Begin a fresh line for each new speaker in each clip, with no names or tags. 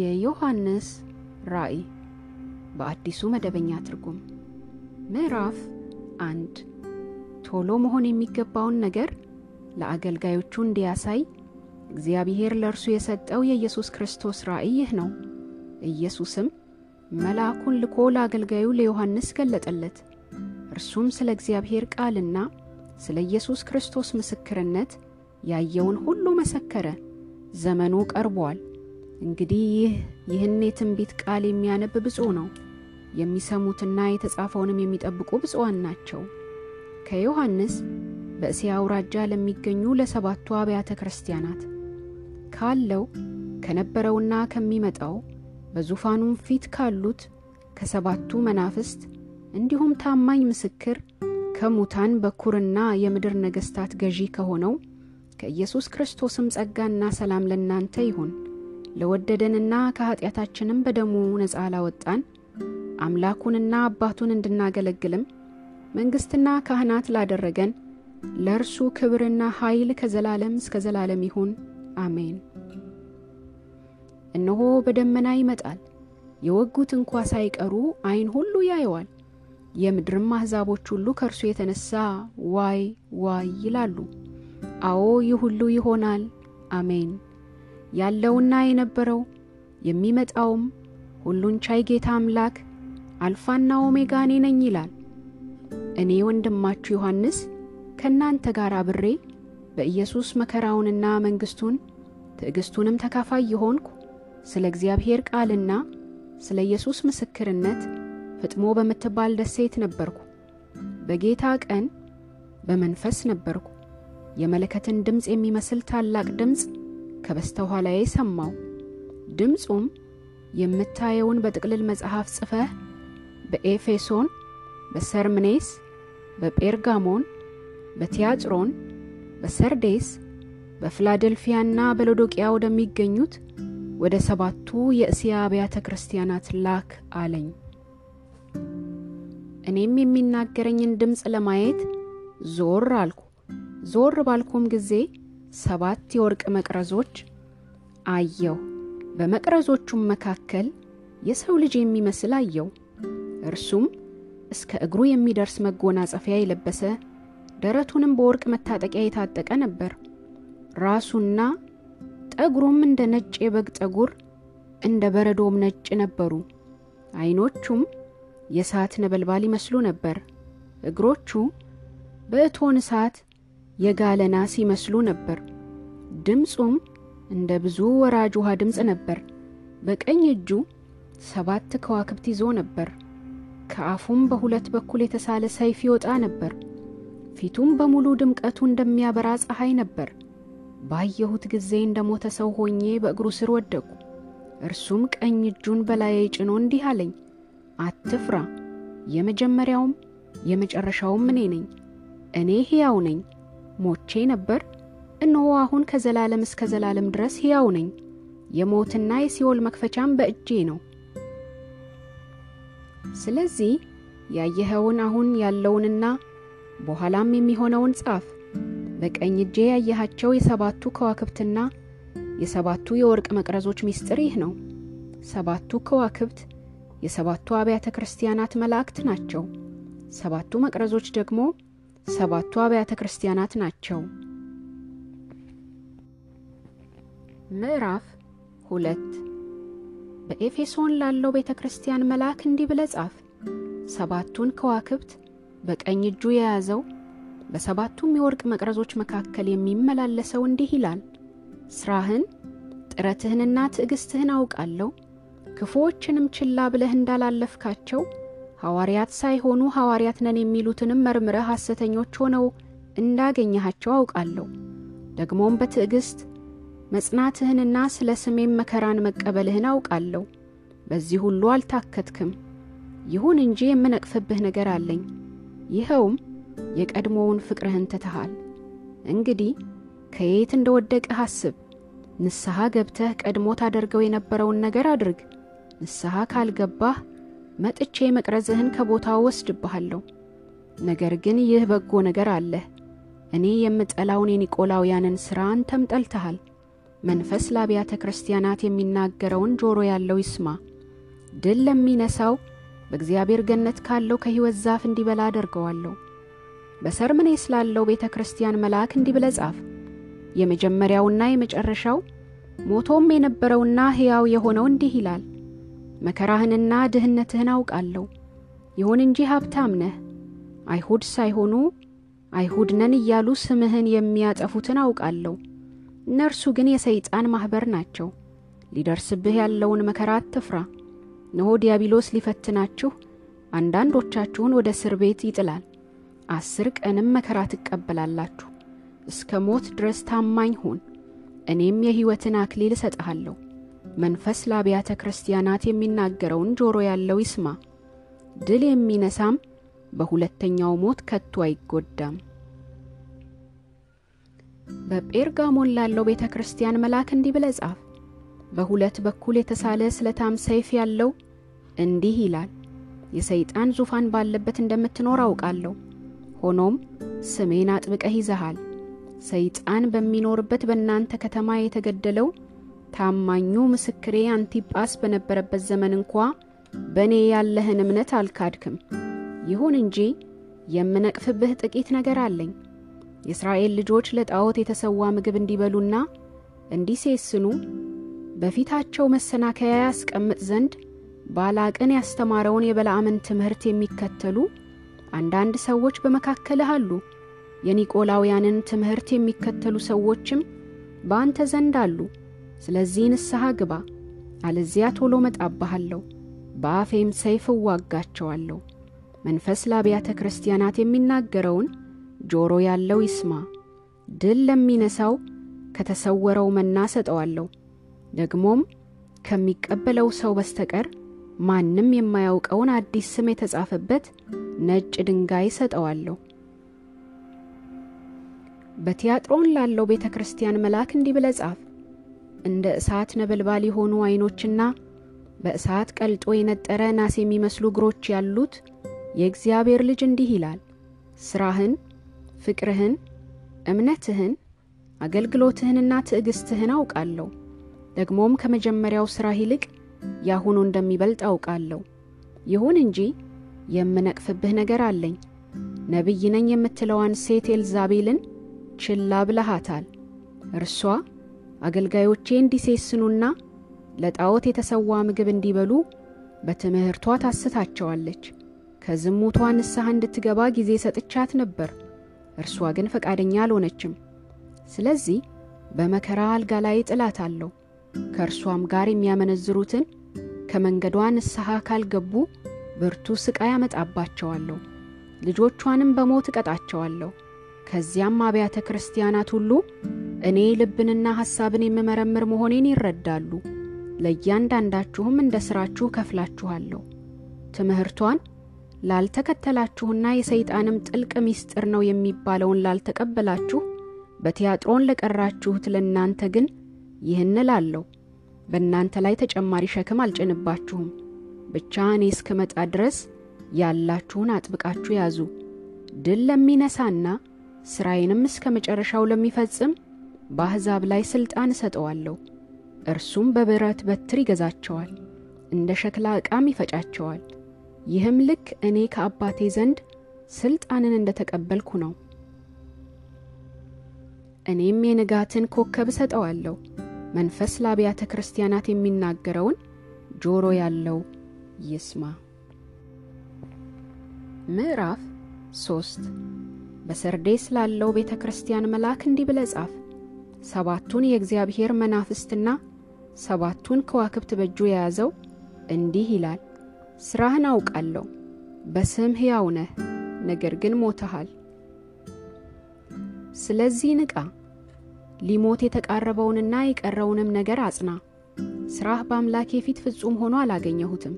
የዮሐንስ ራእይ በአዲሱ መደበኛ ትርጉም ምዕራፍ አንድ ቶሎ መሆን የሚገባውን ነገር ለአገልጋዮቹ እንዲያሳይ እግዚአብሔር ለእርሱ የሰጠው የኢየሱስ ክርስቶስ ራእይ ይህ ነው። ኢየሱስም መልአኩን ልኮ ለአገልጋዩ ለዮሐንስ ገለጠለት። እርሱም ስለ እግዚአብሔር ቃልና ስለ ኢየሱስ ክርስቶስ ምስክርነት ያየውን ሁሉ መሰከረ። ዘመኑ ቀርቧል። እንግዲህ ይህ ይህን የትንቢት ቃል የሚያነብ ብፁዕ ነው፣ የሚሰሙትና የተጻፈውንም የሚጠብቁ ብፁዓን ናቸው። ከዮሐንስ በእስያ አውራጃ ለሚገኙ ለሰባቱ አብያተ ክርስቲያናት ካለው ከነበረውና ከሚመጣው በዙፋኑም ፊት ካሉት ከሰባቱ መናፍስት እንዲሁም ታማኝ ምስክር ከሙታን በኩርና የምድር ነገሥታት ገዢ ከሆነው ከኢየሱስ ክርስቶስም ጸጋና ሰላም ለእናንተ ይሁን። ለወደደንና ከኀጢአታችንም በደሙ ነፃ ላወጣን አምላኩንና አባቱን እንድናገለግልም መንግሥትና ካህናት ላደረገን ለእርሱ ክብርና ኃይል ከዘላለም እስከ ዘላለም ይሁን፣ አሜን። እነሆ በደመና ይመጣል፣ የወጉት እንኳ ሳይቀሩ ዐይን ሁሉ ያየዋል፣ የምድርም አሕዛቦች ሁሉ ከእርሱ የተነሣ ዋይ ዋይ ይላሉ። አዎ ይህ ሁሉ ይሆናል፣ አሜን። ያለውና የነበረው የሚመጣውም ሁሉን ቻይ ጌታ አምላክ አልፋና ኦሜጋ እኔ ነኝ ይላል። እኔ ወንድማችሁ ዮሐንስ ከእናንተ ጋር አብሬ በኢየሱስ መከራውንና መንግሥቱን ትዕግሥቱንም ተካፋይ የሆንኩ ስለ እግዚአብሔር ቃልና ስለ ኢየሱስ ምስክርነት ፍጥሞ በምትባል ደሴት ነበርኩ። በጌታ ቀን በመንፈስ ነበርኩ። የመለከትን ድምፅ የሚመስል ታላቅ ድምፅ ከበስተኋላዬ ሰማው። ድምፁም የምታየውን በጥቅልል መጽሐፍ ጽፈህ በኤፌሶን፣ በሰርምኔስ፣ በጴርጋሞን፣ በቲያጥሮን፣ በሰርዴስ፣ በፊላደልፊያና በሎዶቅያ ወደሚገኙት ወደ ሰባቱ የእስያ አብያተ ክርስቲያናት ላክ አለኝ። እኔም የሚናገረኝን ድምፅ ለማየት ዞር አልኩ። ዞር ባልኩም ጊዜ ሰባት የወርቅ መቅረዞች አየው። በመቅረዞቹም መካከል የሰው ልጅ የሚመስል አየው። እርሱም እስከ እግሩ የሚደርስ መጎናጸፊያ የለበሰ ደረቱንም በወርቅ መታጠቂያ የታጠቀ ነበር። ራሱና ጠጉሩም እንደ ነጭ የበግ ጠጉር እንደ በረዶም ነጭ ነበሩ። ዓይኖቹም የእሳት ነበልባል ይመስሉ ነበር። እግሮቹ በእቶን እሳት የጋለ ናስ ይመስሉ ነበር። ድምፁም እንደ ብዙ ወራጅ ውሃ ድምፅ ነበር። በቀኝ እጁ ሰባት ከዋክብት ይዞ ነበር። ከአፉም በሁለት በኩል የተሳለ ሰይፍ ይወጣ ነበር። ፊቱም በሙሉ ድምቀቱ እንደሚያበራ ፀሐይ ነበር። ባየሁት ጊዜ እንደ ሞተ ሰው ሆኜ በእግሩ ስር ወደቁ። እርሱም ቀኝ እጁን በላዬ ጭኖ እንዲህ አለኝ፣ አትፍራ፣ የመጀመሪያውም የመጨረሻውም እኔ ነኝ። እኔ ሕያው ነኝ። ሞቼ ነበር፣ እነሆ አሁን ከዘላለም እስከ ዘላለም ድረስ ሕያው ነኝ። የሞትና የሲኦል መክፈቻም በእጄ ነው። ስለዚህ ያየኸውን አሁን ያለውንና በኋላም የሚሆነውን ጻፍ። በቀኝ እጄ ያየሃቸው የሰባቱ ከዋክብትና የሰባቱ የወርቅ መቅረዞች ምስጢር ይህ ነው። ሰባቱ ከዋክብት የሰባቱ አብያተ ክርስቲያናት መላእክት ናቸው። ሰባቱ መቅረዞች ደግሞ ሰባቱ አብያተ ክርስቲያናት ናቸው። ምዕራፍ ሁለት በኤፌሶን ላለው ቤተ ክርስቲያን መልአክ እንዲህ ብለ ጻፍ። ሰባቱን ከዋክብት በቀኝ እጁ የያዘው በሰባቱም የወርቅ መቅረዞች መካከል የሚመላለሰው እንዲህ ይላል፣ ስራህን ጥረትህንና ትዕግሥትህን አውቃለሁ። ክፉዎችንም ችላ ብለህ እንዳላለፍካቸው ሐዋርያት ሳይሆኑ ሐዋርያት ነን የሚሉትንም መርምረህ ሐሰተኞች ሆነው እንዳገኘሃቸው አውቃለሁ። ደግሞም በትዕግሥት መጽናትህንና ስለ ስሜም መከራን መቀበልህን አውቃለሁ። በዚህ ሁሉ አልታከትክም። ይሁን እንጂ የምነቅፍብህ ነገር አለኝ። ይኸውም የቀድሞውን ፍቅርህን ትተሃል። እንግዲህ ከየት እንደ ወደቅህ አስብ። ንስሐ ገብተህ ቀድሞ ታደርገው የነበረውን ነገር አድርግ። ንስሐ ካልገባህ መጥቼ መቅረዝህን ከቦታው ወስድብሃለሁ። ነገር ግን ይህ በጎ ነገር አለህ። እኔ የምጠላውን የኒቆላውያንን ሥራ አንተም ጠልተሃል። መንፈስ ለአብያተ ክርስቲያናት የሚናገረውን ጆሮ ያለው ይስማ። ድል ለሚነሳው በእግዚአብሔር ገነት ካለው ከሕይወት ዛፍ እንዲበላ አደርገዋለሁ። በሰርምኔ ስላለው ቤተ ክርስቲያን መልአክ እንዲህ ጻፍ። የመጀመሪያውና የመጨረሻው ሞቶም የነበረውና ሕያው የሆነው እንዲህ ይላል፣ መከራህንና ድህነትህን አውቃለሁ። ይሁን እንጂ ሀብታም ነህ። አይሁድ ሳይሆኑ አይሁድ ነን እያሉ ስምህን የሚያጠፉትን አውቃለሁ። እነርሱ ግን የሰይጣን ማኅበር ናቸው። ሊደርስብህ ያለውን መከራ አትፍራ። እነሆ ዲያብሎስ ሊፈትናችሁ አንዳንዶቻችሁን ወደ እስር ቤት ይጥላል። አስር ቀንም መከራ ትቀበላላችሁ። እስከ ሞት ድረስ ታማኝ ሁን፣ እኔም የሕይወትን አክሊል እሰጥሃለሁ። መንፈስ ለአብያተ ክርስቲያናት የሚናገረውን ጆሮ ያለው ይስማ። ድል የሚነሳም በሁለተኛው ሞት ከቶ አይጎዳም። በጴርጋሞን ላለው ቤተ ክርስቲያን መልአክ እንዲህ ብለህ ጻፍ። በሁለት በኩል የተሳለ ስለታም ሰይፍ ያለው እንዲህ ይላል፣ የሰይጣን ዙፋን ባለበት እንደምትኖር አውቃለሁ። ሆኖም ስሜን አጥብቀህ ይዘሃል። ሰይጣን በሚኖርበት በእናንተ ከተማ የተገደለው ታማኙ ምስክሬ አንቲጳስ በነበረበት ዘመን እንኳ በእኔ ያለህን እምነት አልካድክም። ይሁን እንጂ የምነቅፍብህ ጥቂት ነገር አለኝ። የእስራኤል ልጆች ለጣዖት የተሰዋ ምግብ እንዲበሉና እንዲሴስኑ በፊታቸው መሰናከያ ያስቀምጥ ዘንድ ባላቅን ያስተማረውን የበለዓምን ትምህርት የሚከተሉ አንዳንድ ሰዎች በመካከልህ አሉ። የኒቆላውያንን ትምህርት የሚከተሉ ሰዎችም በአንተ ዘንድ አሉ። ስለዚህ ንስሐ ግባ፣ አለዚያ ቶሎ መጣባሃለሁ፣ በአፌም ሰይፍ እዋጋቸዋለሁ። መንፈስ ለአብያተ ክርስቲያናት የሚናገረውን ጆሮ ያለው ይስማ። ድል ለሚነሳው ከተሰወረው መና ሰጠዋለሁ። ደግሞም ከሚቀበለው ሰው በስተቀር ማንም የማያውቀውን አዲስ ስም የተጻፈበት ነጭ ድንጋይ ሰጠዋለሁ። በቲያጥሮን ላለው ቤተ ክርስቲያን መልአክ እንዲህ ብለህ ጻፍ። እንደ እሳት ነበልባል የሆኑ ዐይኖችና በእሳት ቀልጦ የነጠረ ናስ የሚመስሉ እግሮች ያሉት የእግዚአብሔር ልጅ እንዲህ ይላል፣ ሥራህን፣ ፍቅርህን፣ እምነትህን፣ አገልግሎትህንና ትዕግሥትህን አውቃለሁ። ደግሞም ከመጀመሪያው ሥራህ ይልቅ ያሁኑ እንደሚበልጥ አውቃለሁ። ይሁን እንጂ የምነቅፍብህ ነገር አለኝ። ነቢይ ነኝ የምትለዋን ሴት ኤልዛቤልን ችላ ብለሃታል። እርሷ አገልጋዮቼ እንዲሴስኑና ለጣዖት የተሰዋ ምግብ እንዲበሉ በትምህርቷ ታስታቸዋለች። ከዝሙቷ ንስሐ እንድትገባ ጊዜ ሰጥቻት ነበር፣ እርሷ ግን ፈቃደኛ አልሆነችም። ስለዚህ በመከራ አልጋ ላይ ጥላታለሁ። ከእርሷም ጋር የሚያመነዝሩትን ከመንገዷ ንስሐ ካልገቡ ብርቱ ሥቃይ ያመጣባቸዋለሁ፣ ልጆቿንም በሞት እቀጣቸዋለሁ። ከዚያም አብያተ ክርስቲያናት ሁሉ እኔ ልብንና ሐሳብን የምመረምር መሆኔን ይረዳሉ። ለእያንዳንዳችሁም እንደ ሥራችሁ ከፍላችኋለሁ። ትምህርቷን ላልተከተላችሁና የሰይጣንም ጥልቅ ምስጢር ነው የሚባለውን ላልተቀበላችሁ በቲያጥሮን ለቀራችሁት ለእናንተ ግን ይህን እላለሁ፣ በእናንተ ላይ ተጨማሪ ሸክም አልጭንባችሁም። ብቻ እኔ እስክመጣ ድረስ ያላችሁን አጥብቃችሁ ያዙ። ድል ለሚነሳና ሥራዬንም እስከ መጨረሻው ለሚፈጽም በአሕዛብ ላይ ሥልጣን እሰጠዋለሁ። እርሱም በብረት በትር ይገዛቸዋል፣ እንደ ሸክላ ዕቃም ይፈጫቸዋል። ይህም ልክ እኔ ከአባቴ ዘንድ ሥልጣንን እንደ ተቀበልኩ ነው። እኔም የንጋትን ኮከብ እሰጠዋለሁ። መንፈስ ለአብያተ ክርስቲያናት የሚናገረውን ጆሮ ያለው ይስማ። ምዕራፍ ሶስት በሰርዴስ ላለው ቤተ ክርስቲያን መልአክ እንዲህ ብለህ ጻፍ። ሰባቱን የእግዚአብሔር መናፍስትና ሰባቱን ከዋክብት በእጁ የያዘው እንዲህ ይላል፣ ሥራህን አውቃለሁ። በስም ሕያው ነህ፣ ነገር ግን ሞተሃል። ስለዚህ ንቃ፣ ሊሞት የተቃረበውንና የቀረውንም ነገር አጽና። ሥራህ በአምላኬ ፊት ፍጹም ሆኖ አላገኘሁትም።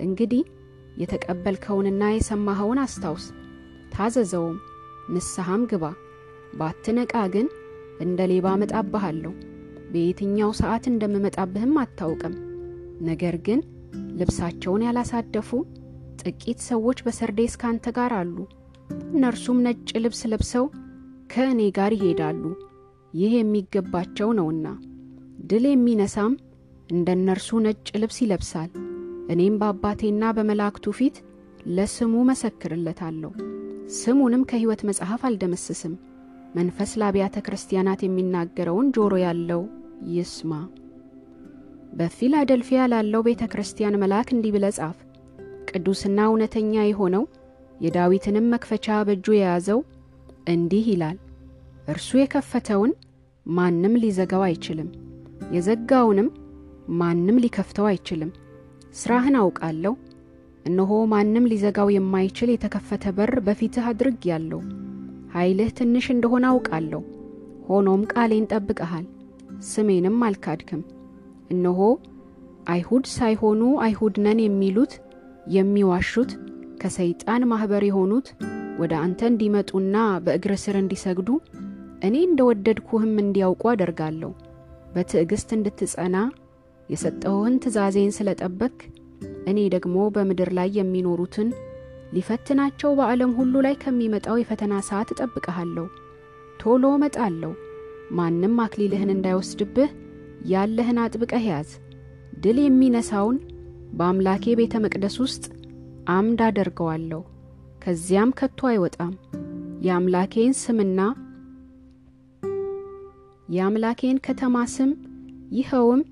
እንግዲህ የተቀበልከውንና የሰማኸውን አስታውስ፣ ታዘዘውም፣ ንስሐም ግባ። ባትነቃ ግን እንደ ሌባ እመጣብሃለሁ፣ በየትኛው ሰዓት እንደምመጣብህም አታውቅም። ነገር ግን ልብሳቸውን ያላሳደፉ ጥቂት ሰዎች በሰርዴስ ካንተ ጋር አሉ። እነርሱም ነጭ ልብስ ለብሰው ከእኔ ጋር ይሄዳሉ፣ ይህ የሚገባቸው ነውና። ድል የሚነሳም እንደ እነርሱ ነጭ ልብስ ይለብሳል። እኔም በአባቴና በመላእክቱ ፊት ለስሙ መሰክርለታለሁ፣ ስሙንም ከሕይወት መጽሐፍ አልደመስስም። መንፈስ ለአብያተ ክርስቲያናት የሚናገረውን ጆሮ ያለው ይስማ። በፊላደልፊያ ላለው ቤተ ክርስቲያን መልአክ እንዲህ ብለህ ጻፍ። ቅዱስና እውነተኛ የሆነው የዳዊትንም መክፈቻ በእጁ የያዘው እንዲህ ይላል፣ እርሱ የከፈተውን ማንም ሊዘጋው አይችልም፣ የዘጋውንም ማንም ሊከፍተው አይችልም። ሥራህን አውቃለሁ። እነሆ ማንም ሊዘጋው የማይችል የተከፈተ በር በፊትህ አድርግ ያለው ኃይልህ ትንሽ እንደሆነ አውቃለሁ። ሆኖም ቃሌን ጠብቀሃል፣ ስሜንም አልካድክም። እነሆ አይሁድ ሳይሆኑ አይሁድ ነን የሚሉት የሚዋሹት ከሰይጣን ማኅበር የሆኑት ወደ አንተ እንዲመጡና በእግር ስር እንዲሰግዱ እኔ እንደ ወደድኩህም እንዲያውቁ አደርጋለሁ። በትዕግሥት እንድትጸና የሰጠሁህን ትእዛዜን ስለ ጠበክ እኔ ደግሞ በምድር ላይ የሚኖሩትን ሊፈትናቸው በዓለም ሁሉ ላይ ከሚመጣው የፈተና ሰዓት እጠብቀሃለሁ። ቶሎ እመጣለሁ። ማንም አክሊልህን እንዳይወስድብህ ያለህን አጥብቀህ ያዝ። ድል የሚነሳውን በአምላኬ ቤተ መቅደስ ውስጥ አምድ አደርገዋለሁ፣ ከዚያም ከቶ አይወጣም። የአምላኬን ስምና የአምላኬን ከተማ ስም ይኸውም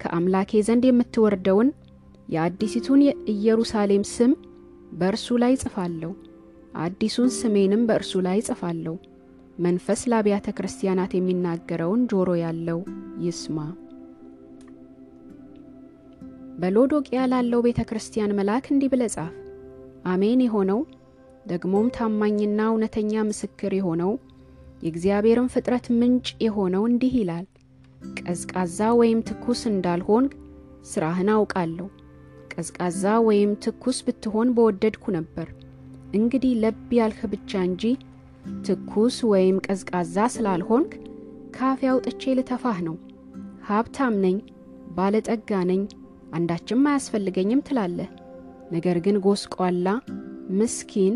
ከአምላኬ ዘንድ የምትወርደውን የአዲሲቱን የኢየሩሳሌም ስም በእርሱ ላይ ጽፋለሁ። አዲሱን ስሜንም በእርሱ ላይ ጽፋለሁ። መንፈስ ለአብያተ ክርስቲያናት የሚናገረውን ጆሮ ያለው ይስማ። በሎዶቅያ ላለው ቤተ ክርስቲያን መልአክ እንዲህ ብለህ ጻፍ። አሜን የሆነው ደግሞም ታማኝና እውነተኛ ምስክር የሆነው የእግዚአብሔርን ፍጥረት ምንጭ የሆነው እንዲህ ይላል፣ ቀዝቃዛ ወይም ትኩስ እንዳልሆን ሥራህን አውቃለሁ። ቀዝቃዛ ወይም ትኩስ ብትሆን በወደድኩ ነበር። እንግዲህ ለብ ያልህ ብቻ እንጂ ትኩስ ወይም ቀዝቃዛ ስላልሆንክ ካፌ አውጥቼ ልተፋህ ነው። ሀብታም ነኝ፣ ባለጠጋ ነኝ፣ አንዳችም አያስፈልገኝም ትላለህ። ነገር ግን ጎስቋላ፣ ምስኪን፣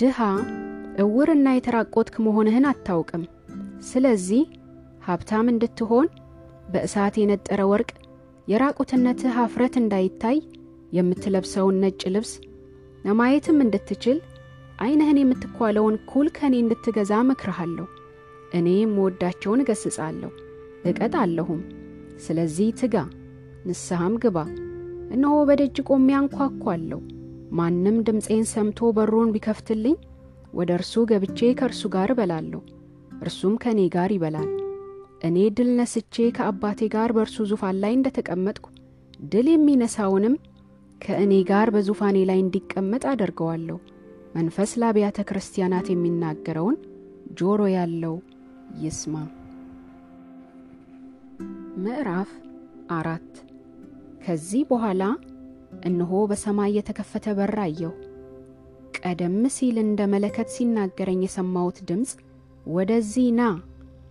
ድሃ፣ እውርና የተራቆትክ መሆንህን አታውቅም። ስለዚህ ሀብታም እንድትሆን በእሳት የነጠረ ወርቅ የራቁትነትህ ኀፍረት እንዳይታይ የምትለብሰውን ነጭ ልብስ ለማየትም እንድትችል ዐይንህን የምትኳለውን ኩል ከእኔ እንድትገዛ እመክርሃለሁ። እኔ የምወዳቸውን እገሥጻለሁ እቀጣለሁም። ስለዚህ ትጋ፣ ንስሐም ግባ። እነሆ በደጅ ቆሜ ማንም ድምፄን ሰምቶ በሩን ቢከፍትልኝ ወደ እርሱ ገብቼ ከእርሱ ጋር እበላለሁ፣ እርሱም ከእኔ ጋር ይበላል። እኔ ድል ነስቼ ከአባቴ ጋር በእርሱ ዙፋን ላይ እንደ ተቀመጥኩ ድል የሚነሳውንም ከእኔ ጋር በዙፋኔ ላይ እንዲቀመጥ አደርገዋለሁ። መንፈስ ለአብያተ ክርስቲያናት የሚናገረውን ጆሮ ያለው ይስማ። ምዕራፍ አራት ከዚህ በኋላ እነሆ በሰማይ የተከፈተ በር አየሁ። ቀደም ሲል እንደ መለከት ሲናገረኝ የሰማሁት ድምፅ ወደዚህ ና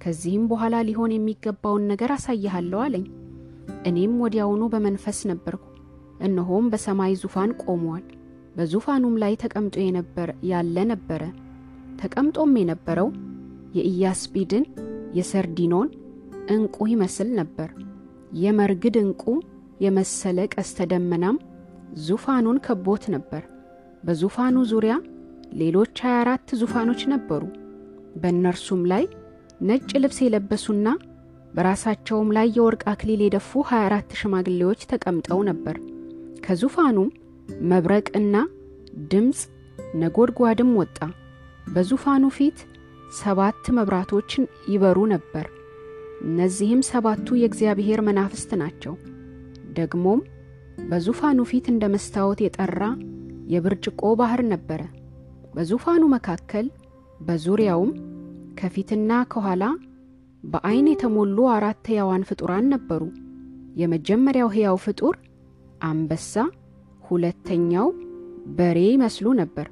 ከዚህም በኋላ ሊሆን የሚገባውን ነገር አሳይሃለሁ አለኝ። እኔም ወዲያውኑ በመንፈስ ነበርኩ። እነሆም በሰማይ ዙፋን ቆሟል። በዙፋኑም ላይ ተቀምጦ የነበር ያለ ነበረ። ተቀምጦም የነበረው የኢያስጲድን የሰርዲኖን ዕንቁ ይመስል ነበር። የመርግድ ዕንቁ የመሰለ ቀስተ ደመናም ዙፋኑን ከቦት ነበር። በዙፋኑ ዙሪያ ሌሎች 24 ዙፋኖች ነበሩ። በእነርሱም ላይ ነጭ ልብስ የለበሱና በራሳቸውም ላይ የወርቅ አክሊል የደፉ 24 ሽማግሌዎች ተቀምጠው ነበር። ከዙፋኑም መብረቅና ድምፅ ነጎድጓድም ወጣ። በዙፋኑ ፊት ሰባት መብራቶችን ይበሩ ነበር። እነዚህም ሰባቱ የእግዚአብሔር መናፍስት ናቸው። ደግሞም በዙፋኑ ፊት እንደ መስታወት የጠራ የብርጭቆ ባሕር ነበረ። በዙፋኑ መካከል በዙሪያውም ከፊትና ከኋላ በዐይን የተሞሉ አራት ሕያዋን ፍጡራን ነበሩ። የመጀመሪያው ሕያው ፍጡር አንበሳ፣ ሁለተኛው በሬ ይመስሉ ነበር።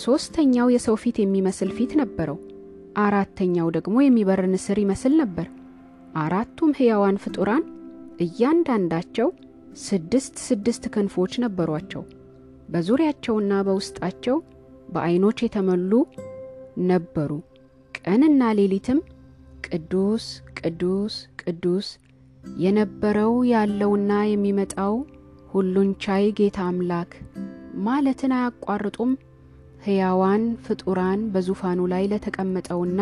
ሦስተኛው የሰው ፊት የሚመስል ፊት ነበረው። አራተኛው ደግሞ የሚበር ንስር ይመስል ነበር። አራቱም ሕያዋን ፍጡራን እያንዳንዳቸው ስድስት ስድስት ክንፎች ነበሯቸው። በዙሪያቸውና በውስጣቸው በዐይኖች የተሞሉ ነበሩ። ቀንና ሌሊትም ቅዱስ ቅዱስ ቅዱስ የነበረው ያለውና የሚመጣው ሁሉን ቻይ ጌታ አምላክ ማለትን አያቋርጡም። ሕያዋን ፍጡራን በዙፋኑ ላይ ለተቀመጠውና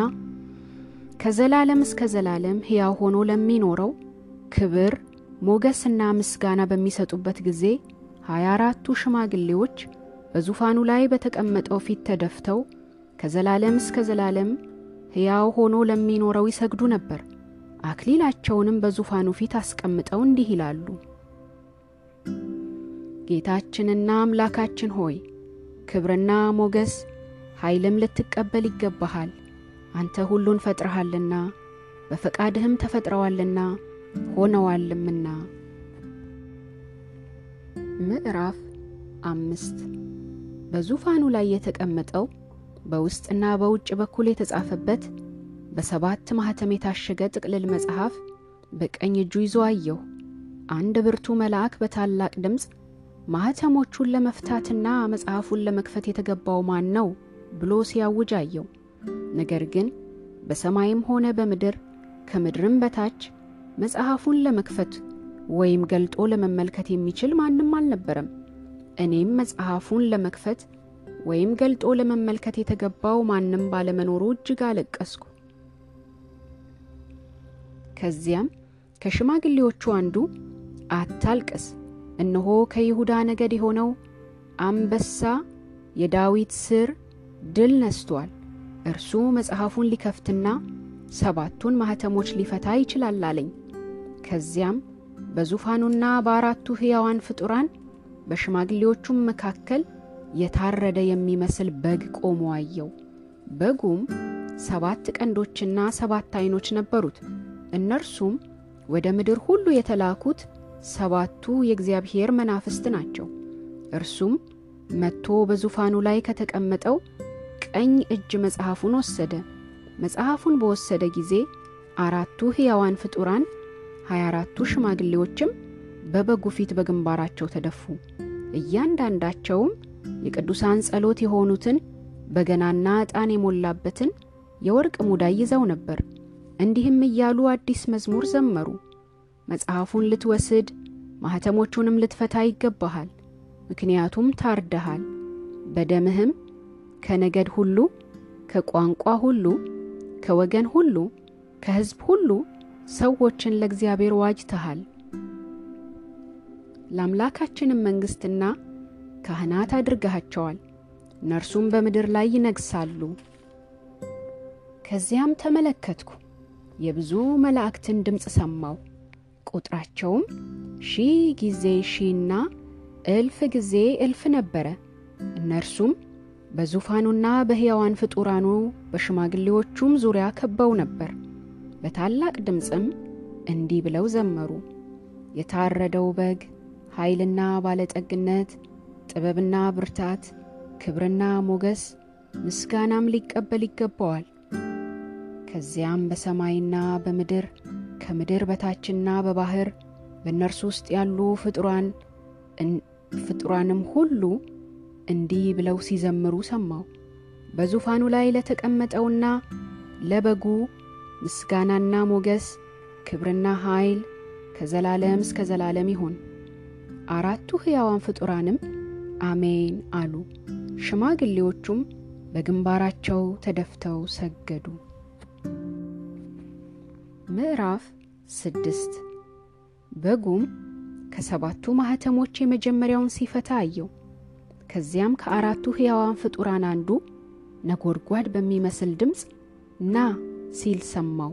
ከዘላለም እስከ ዘላለም ሕያው ሆኖ ለሚኖረው ክብር ሞገስና ምስጋና በሚሰጡበት ጊዜ ሀያ አራቱ ሽማግሌዎች በዙፋኑ ላይ በተቀመጠው ፊት ተደፍተው ከዘላለም እስከ ዘላለም ሕያው ሆኖ ለሚኖረው ይሰግዱ ነበር። አክሊላቸውንም በዙፋኑ ፊት አስቀምጠው እንዲህ ይላሉ። ጌታችንና አምላካችን ሆይ ክብርና ሞገስ ኃይልም ልትቀበል ይገባሃል። አንተ ሁሉን ፈጥረሃልና በፈቃድህም ተፈጥረዋልና ሆነዋልምና። ምዕራፍ አምስት በዙፋኑ ላይ የተቀመጠው በውስጥና በውጭ በኩል የተጻፈበት በሰባት ማኅተም የታሸገ ጥቅልል መጽሐፍ በቀኝ እጁ ይዞ አየሁ። አንድ ብርቱ መልአክ በታላቅ ድምፅ ማኅተሞቹን ለመፍታትና መጽሐፉን ለመክፈት የተገባው ማን ነው ብሎ ሲያውጅ አየው። ነገር ግን በሰማይም ሆነ በምድር ከምድርም በታች መጽሐፉን ለመክፈት ወይም ገልጦ ለመመልከት የሚችል ማንም አልነበረም። እኔም መጽሐፉን ለመክፈት ወይም ገልጦ ለመመልከት የተገባው ማንም ባለመኖሩ እጅግ አለቀስኩ። ከዚያም ከሽማግሌዎቹ አንዱ አታልቅስ፣ እነሆ ከይሁዳ ነገድ የሆነው አንበሳ የዳዊት ስር ድል ነስቷል። እርሱ መጽሐፉን ሊከፍትና ሰባቱን ማኅተሞች ሊፈታ ይችላል አለኝ። ከዚያም በዙፋኑና በአራቱ ሕያዋን ፍጡራን በሽማግሌዎቹም መካከል የታረደ የሚመስል በግ ቆሞ አየው። በጉም ሰባት ቀንዶችና ሰባት ዓይኖች ነበሩት። እነርሱም ወደ ምድር ሁሉ የተላኩት ሰባቱ የእግዚአብሔር መናፍስት ናቸው። እርሱም መጥቶ በዙፋኑ ላይ ከተቀመጠው ቀኝ እጅ መጽሐፉን ወሰደ። መጽሐፉን በወሰደ ጊዜ አራቱ ሕያዋን ፍጡራን ሀያ አራቱ ሽማግሌዎችም በበጉ ፊት በግንባራቸው ተደፉ። እያንዳንዳቸውም የቅዱሳን ጸሎት የሆኑትን በገናና ዕጣን የሞላበትን የወርቅ ሙዳይ ይዘው ነበር። እንዲህም እያሉ አዲስ መዝሙር ዘመሩ። መጽሐፉን ልትወስድ ማኅተሞቹንም ልትፈታ ይገባሃል፣ ምክንያቱም ታርደሃል። በደምህም ከነገድ ሁሉ፣ ከቋንቋ ሁሉ፣ ከወገን ሁሉ፣ ከሕዝብ ሁሉ ሰዎችን ለእግዚአብሔር ዋጅተሃል። ለአምላካችንም መንግሥትና ካህናት አድርገሃቸዋል፣ እነርሱም በምድር ላይ ይነግሣሉ። ከዚያም ተመለከትኩ፣ የብዙ መላእክትን ድምፅ ሰማው። ቁጥራቸውም ሺህ ጊዜ ሺህና እልፍ ጊዜ እልፍ ነበረ። እነርሱም በዙፋኑና በሕያዋን ፍጡራኑ በሽማግሌዎቹም ዙሪያ ከበው ነበር። በታላቅ ድምፅም እንዲህ ብለው ዘመሩ። የታረደው በግ ኃይልና ባለጠግነት፣ ጥበብና ብርታት፣ ክብርና ሞገስ፣ ምስጋናም ሊቀበል ይገባዋል። ከዚያም በሰማይና በምድር ከምድር በታችና በባህር በእነርሱ ውስጥ ያሉ ፍጡራን ፍጡራንም ሁሉ እንዲህ ብለው ሲዘምሩ ሰማው። በዙፋኑ ላይ ለተቀመጠውና ለበጉ ምስጋናና ሞገስ ክብርና ኃይል ከዘላለም እስከ ዘላለም ይሁን። አራቱ ሕያዋን ፍጡራንም አሜን አሉ። ሽማግሌዎቹም በግንባራቸው ተደፍተው ሰገዱ። ምዕራፍ ስድስት በጉም ከሰባቱ ማኅተሞች የመጀመሪያውን ሲፈታ አየው። ከዚያም ከአራቱ ሕያዋን ፍጡራን አንዱ ነጎድጓድ በሚመስል ድምፅ ና ሲል ሰማው።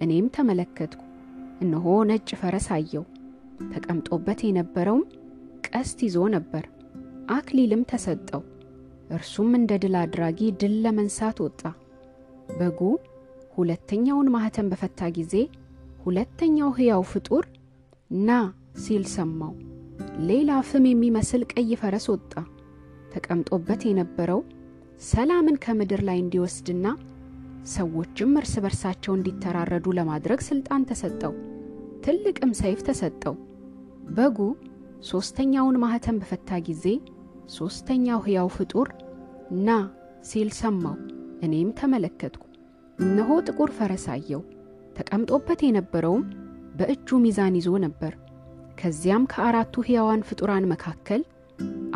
እኔም ተመለከትኩ፣ እነሆ ነጭ ፈረስ አየው። ተቀምጦበት የነበረውም ቀስት ይዞ ነበር፣ አክሊልም ተሰጠው። እርሱም እንደ ድል አድራጊ ድል ለመንሳት ወጣ። በጉ ሁለተኛውን ማኅተም በፈታ ጊዜ ሁለተኛው ሕያው ፍጡር ና ሲል ሰማው። ሌላ ፍም የሚመስል ቀይ ፈረስ ወጣ። ተቀምጦበት የነበረው ሰላምን ከምድር ላይ እንዲወስድና ሰዎችም እርስ በርሳቸው እንዲተራረዱ ለማድረግ ሥልጣን ተሰጠው። ትልቅም ሰይፍ ተሰጠው። በጉ ሦስተኛውን ማኅተም በፈታ ጊዜ ሦስተኛው ሕያው ፍጡር ና ሲል ሰማው። እኔም ተመለከትኩ፣ እነሆ ጥቁር ፈረስ አየው። ተቀምጦበት የነበረውም በእጁ ሚዛን ይዞ ነበር። ከዚያም ከአራቱ ሕያዋን ፍጡራን መካከል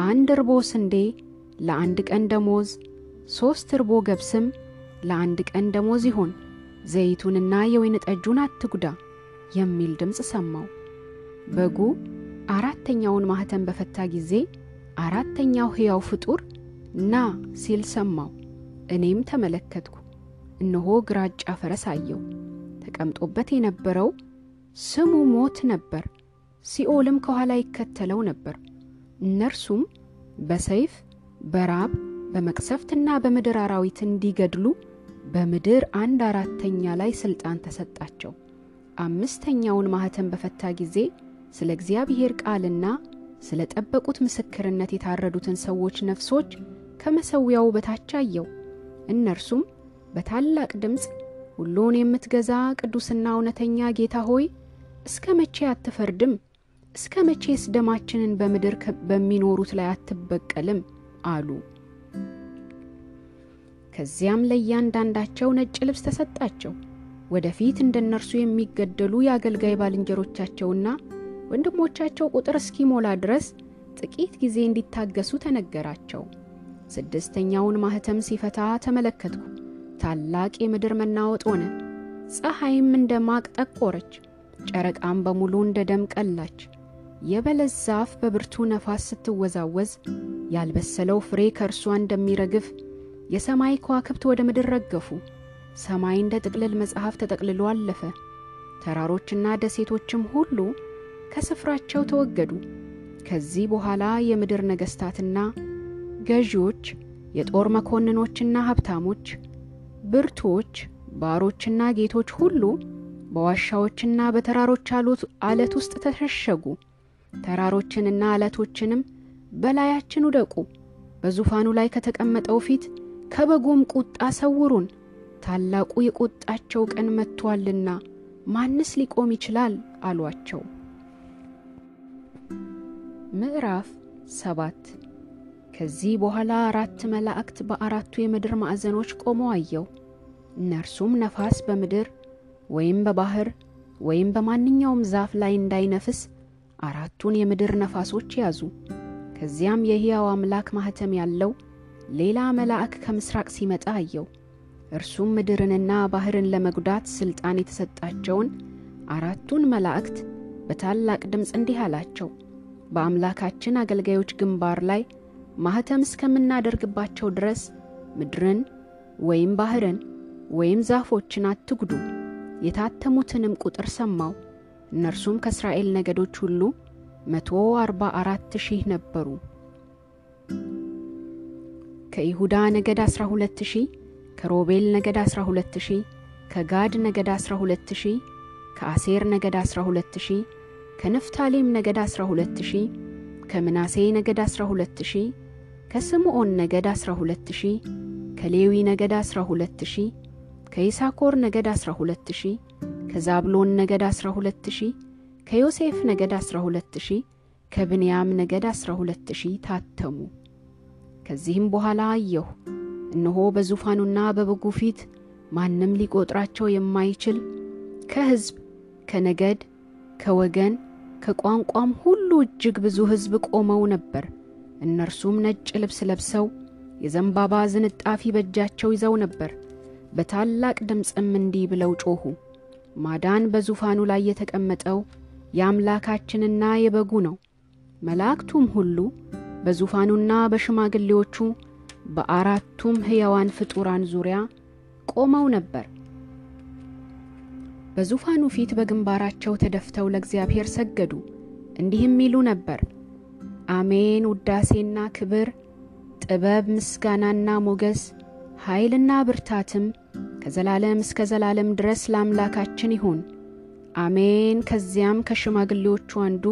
አንድ እርቦ ስንዴ ለአንድ ቀን ደሞዝ፣ ሦስት እርቦ ገብስም ለአንድ ቀን ደሞዝ ይሆን፣ ዘይቱንና የወይን ጠጁን አትጉዳ የሚል ድምፅ ሰማው። በጉ አራተኛውን ማኅተም በፈታ ጊዜ አራተኛው ሕያው ፍጡር ና ሲል ሰማው። እኔም ተመለከትኩ፣ እነሆ ግራጫ ፈረስ አየው። ተቀምጦበት የነበረው ስሙ ሞት ነበር፣ ሲኦልም ከኋላ ይከተለው ነበር። እነርሱም በሰይፍ በራብ በመቅሰፍትና በምድር አራዊት እንዲገድሉ በምድር አንድ አራተኛ ላይ ሥልጣን ተሰጣቸው። አምስተኛውን ማኅተም በፈታ ጊዜ ስለ እግዚአብሔር ቃልና ስለ ጠበቁት ምስክርነት የታረዱትን ሰዎች ነፍሶች ከመሠዊያው በታች አየው። እነርሱም በታላቅ ድምፅ ሁሉን የምትገዛ ቅዱስና እውነተኛ ጌታ ሆይ እስከ መቼ አትፈርድም? እስከ መቼስ ደማችንን በምድር በሚኖሩት ላይ አትበቀልም? አሉ። ከዚያም ለእያንዳንዳቸው ነጭ ልብስ ተሰጣቸው። ወደፊት እንደ እነርሱ የሚገደሉ የአገልጋይ ባልንጀሮቻቸውና ወንድሞቻቸው ቁጥር እስኪሞላ ድረስ ጥቂት ጊዜ እንዲታገሱ ተነገራቸው። ስድስተኛውን ማኅተም ሲፈታ ተመለከትኩ። ታላቅ የምድር መናወጥ ሆነ። ፀሐይም እንደ ማቅ ጠቆረች፣ ጨረቃም በሙሉ እንደ ደም ቀላች። የበለስ ዛፍ በብርቱ ነፋስ ስትወዛወዝ ያልበሰለው ፍሬ ከእርሷ እንደሚረግፍ የሰማይ ከዋክብት ወደ ምድር ረገፉ። ሰማይ እንደ ጥቅልል መጽሐፍ ተጠቅልሎ አለፈ። ተራሮችና ደሴቶችም ሁሉ ከስፍራቸው ተወገዱ። ከዚህ በኋላ የምድር ነገሥታትና ገዢዎች፣ የጦር መኮንኖችና ሀብታሞች፣ ብርቱዎች፣ ባሮችና ጌቶች ሁሉ በዋሻዎችና በተራሮች አለት ውስጥ ተሸሸጉ። ተራሮችንና አለቶችንም በላያችን ውደቁ፣ በዙፋኑ ላይ ከተቀመጠው ፊት ከበጉም ቁጣ ሰውሩን፣ ታላቁ የቁጣቸው ቀን መጥቶአልና ማንስ ሊቆም ይችላል? አሏቸው። ምዕራፍ ሰባት ከዚህ በኋላ አራት መላእክት በአራቱ የምድር ማዕዘኖች ቆመው አየው። እነርሱም ነፋስ በምድር ወይም በባህር ወይም በማንኛውም ዛፍ ላይ እንዳይነፍስ አራቱን የምድር ነፋሶች ያዙ። ከዚያም የሕያው አምላክ ማኅተም ያለው ሌላ መልአክ ከምሥራቅ ሲመጣ አየው። እርሱም ምድርንና ባሕርን ለመጉዳት ሥልጣን የተሰጣቸውን አራቱን መላእክት በታላቅ ድምፅ እንዲህ አላቸው፣ በአምላካችን አገልጋዮች ግንባር ላይ ማኅተም እስከምናደርግባቸው ድረስ ምድርን ወይም ባሕርን ወይም ዛፎችን አትጉዱ። የታተሙትንም ቁጥር ሰማው። እነርሱም ከእስራኤል ነገዶች ሁሉ መቶ አርባ አራት ሺህ ነበሩ። ከይሁዳ ነገድ አስራ ሁለት ሺህ ከሮቤል ነገድ አስራ ሁለት ሺህ ከጋድ ነገድ አስራ ሁለት ሺህ ከአሴር ነገድ አስራ ሁለት ሺህ ከንፍታሌም ነገድ አስራ ሁለት ሺህ ከምናሴ ነገድ አስራ ሁለት ሺህ ከስምዖን ነገድ አስራ ሁለት ሺህ ከሌዊ ነገድ አስራ ሁለት ሺህ ከይሳኮር ነገድ አስራ ሁለት ሺህ ከዛብሎን ነገድ አስራ ሁለት ሺህ ከዮሴፍ ነገድ አስራ ሁለት ሺህ ከብንያም ነገድ አስራ ሁለት ሺህ ታተሙ። ከዚህም በኋላ አየሁ፣ እነሆ በዙፋኑና በበጉ ፊት ማንም ሊቆጥራቸው የማይችል ከሕዝብ ከነገድ ከወገን ከቋንቋም ሁሉ እጅግ ብዙ ሕዝብ ቆመው ነበር። እነርሱም ነጭ ልብስ ለብሰው የዘንባባ ዝንጣፊ በእጃቸው ይዘው ነበር። በታላቅ ድምፅም እንዲህ ብለው ጮኹ፣ ማዳን በዙፋኑ ላይ የተቀመጠው የአምላካችንና የበጉ ነው። መላእክቱም ሁሉ በዙፋኑና በሽማግሌዎቹ በአራቱም ሕያዋን ፍጡራን ዙሪያ ቆመው ነበር። በዙፋኑ ፊት በግንባራቸው ተደፍተው ለእግዚአብሔር ሰገዱ፣ እንዲህም ይሉ ነበር አሜን። ውዳሴና ክብር፣ ጥበብ፣ ምስጋናና ሞገስ፣ ኃይልና ብርታትም ከዘላለም እስከ ዘላለም ድረስ ለአምላካችን ይሁን አሜን። ከዚያም ከሽማግሌዎቹ አንዱ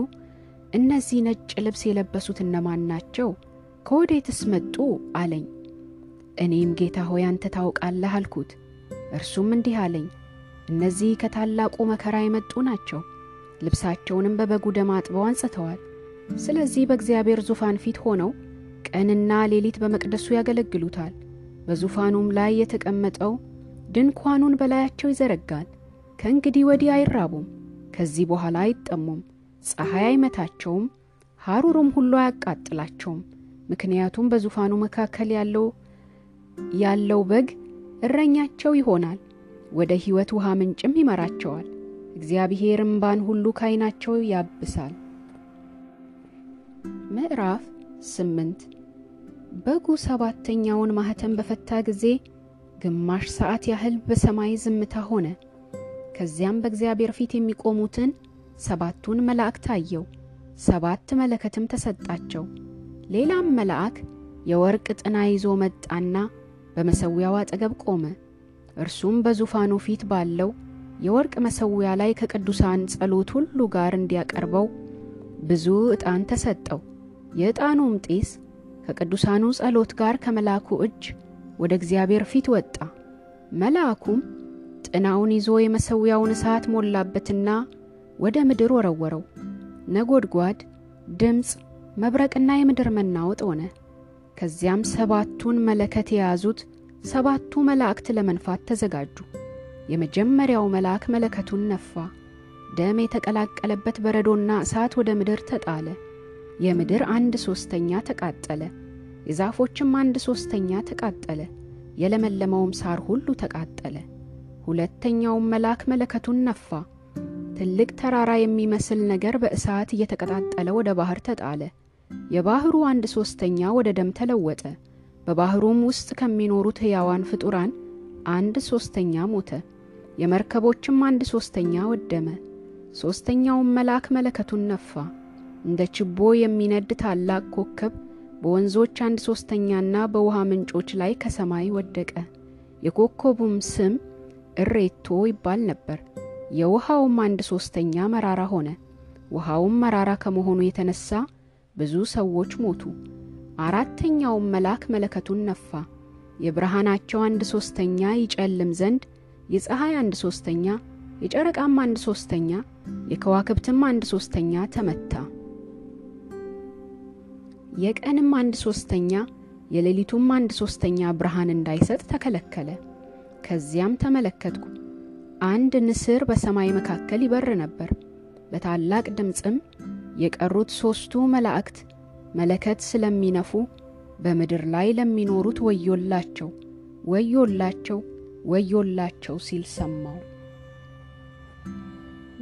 እነዚህ ነጭ ልብስ የለበሱት እነማን ናቸው? ከወዴትስ መጡ? አለኝ። እኔም ጌታ ሆይ አንተ ታውቃለህ አልኩት። እርሱም እንዲህ አለኝ፣ እነዚህ ከታላቁ መከራ የመጡ ናቸው። ልብሳቸውንም በበጉ ደም አጥበው አንጽተዋል። ስለዚህ በእግዚአብሔር ዙፋን ፊት ሆነው ቀንና ሌሊት በመቅደሱ ያገለግሉታል። በዙፋኑም ላይ የተቀመጠው ድንኳኑን በላያቸው ይዘረጋል። ከእንግዲህ ወዲህ አይራቡም፣ ከዚህ በኋላ አይጠሙም፣ ፀሐይ አይመታቸውም፣ ሐሩሩም ሁሉ አያቃጥላቸውም። ምክንያቱም በዙፋኑ መካከል ያለው ያለው በግ እረኛቸው ይሆናል፣ ወደ ሕይወት ውሃ ምንጭም ይመራቸዋል። እግዚአብሔር እምባን ሁሉ ካይናቸው ያብሳል። ምዕራፍ ስምንት በጉ ሰባተኛውን ማኅተም በፈታ ጊዜ ግማሽ ሰዓት ያህል በሰማይ ዝምታ ሆነ። ከዚያም በእግዚአብሔር ፊት የሚቆሙትን ሰባቱን መላእክት አየው። ሰባት መለከትም ተሰጣቸው። ሌላም መልአክ የወርቅ ጥና ይዞ መጣና በመሠዊያው አጠገብ ቆመ። እርሱም በዙፋኑ ፊት ባለው የወርቅ መሠዊያ ላይ ከቅዱሳን ጸሎት ሁሉ ጋር እንዲያቀርበው ብዙ ዕጣን ተሰጠው። የዕጣኑም ጢስ ከቅዱሳኑ ጸሎት ጋር ከመልአኩ እጅ ወደ እግዚአብሔር ፊት ወጣ። መልአኩም ጥናውን ይዞ የመሠዊያውን እሳት ሞላበትና ወደ ምድር ወረወረው። ነጎድጓድ፣ ድምፅ፣ መብረቅና የምድር መናወጥ ሆነ። ከዚያም ሰባቱን መለከት የያዙት ሰባቱ መላእክት ለመንፋት ተዘጋጁ። የመጀመሪያው መልአክ መለከቱን ነፋ። ደም የተቀላቀለበት በረዶና እሳት ወደ ምድር ተጣለ። የምድር አንድ ሦስተኛ ተቃጠለ፣ የዛፎችም አንድ ሦስተኛ ተቃጠለ፣ የለመለመውም ሳር ሁሉ ተቃጠለ። ሁለተኛውም መልአክ መለከቱን ነፋ። ትልቅ ተራራ የሚመስል ነገር በእሳት እየተቀጣጠለ ወደ ባሕር ተጣለ። የባሕሩ አንድ ሦስተኛ ወደ ደም ተለወጠ። በባሕሩም ውስጥ ከሚኖሩት ሕያዋን ፍጡራን አንድ ሦስተኛ ሞተ። የመርከቦችም አንድ ሦስተኛ ወደመ። ሦስተኛውም መልአክ መለከቱን ነፋ። እንደ ችቦ የሚነድ ታላቅ ኮከብ በወንዞች አንድ ሦስተኛና በውሃ ምንጮች ላይ ከሰማይ ወደቀ። የኮከቡም ስም እሬቶ ይባል ነበር። የውሃውም አንድ ሦስተኛ መራራ ሆነ። ውሃውም መራራ ከመሆኑ የተነሳ ብዙ ሰዎች ሞቱ። አራተኛውም መልአክ መለከቱን ነፋ። የብርሃናቸው አንድ ሦስተኛ ይጨልም ዘንድ የፀሐይ አንድ ሦስተኛ፣ የጨረቃም አንድ ሦስተኛ፣ የከዋክብትም አንድ ሦስተኛ ተመታ። የቀንም አንድ ሦስተኛ፣ የሌሊቱም አንድ ሦስተኛ ብርሃን እንዳይሰጥ ተከለከለ። ከዚያም ተመለከትኩ፣ አንድ ንስር በሰማይ መካከል ይበር ነበር። በታላቅ ድምፅም የቀሩት ሦስቱ መላእክት መለከት ስለሚነፉ በምድር ላይ ለሚኖሩት ወዮላቸው፣ ወዮላቸው፣ ወዮላቸው ሲል ሰማው።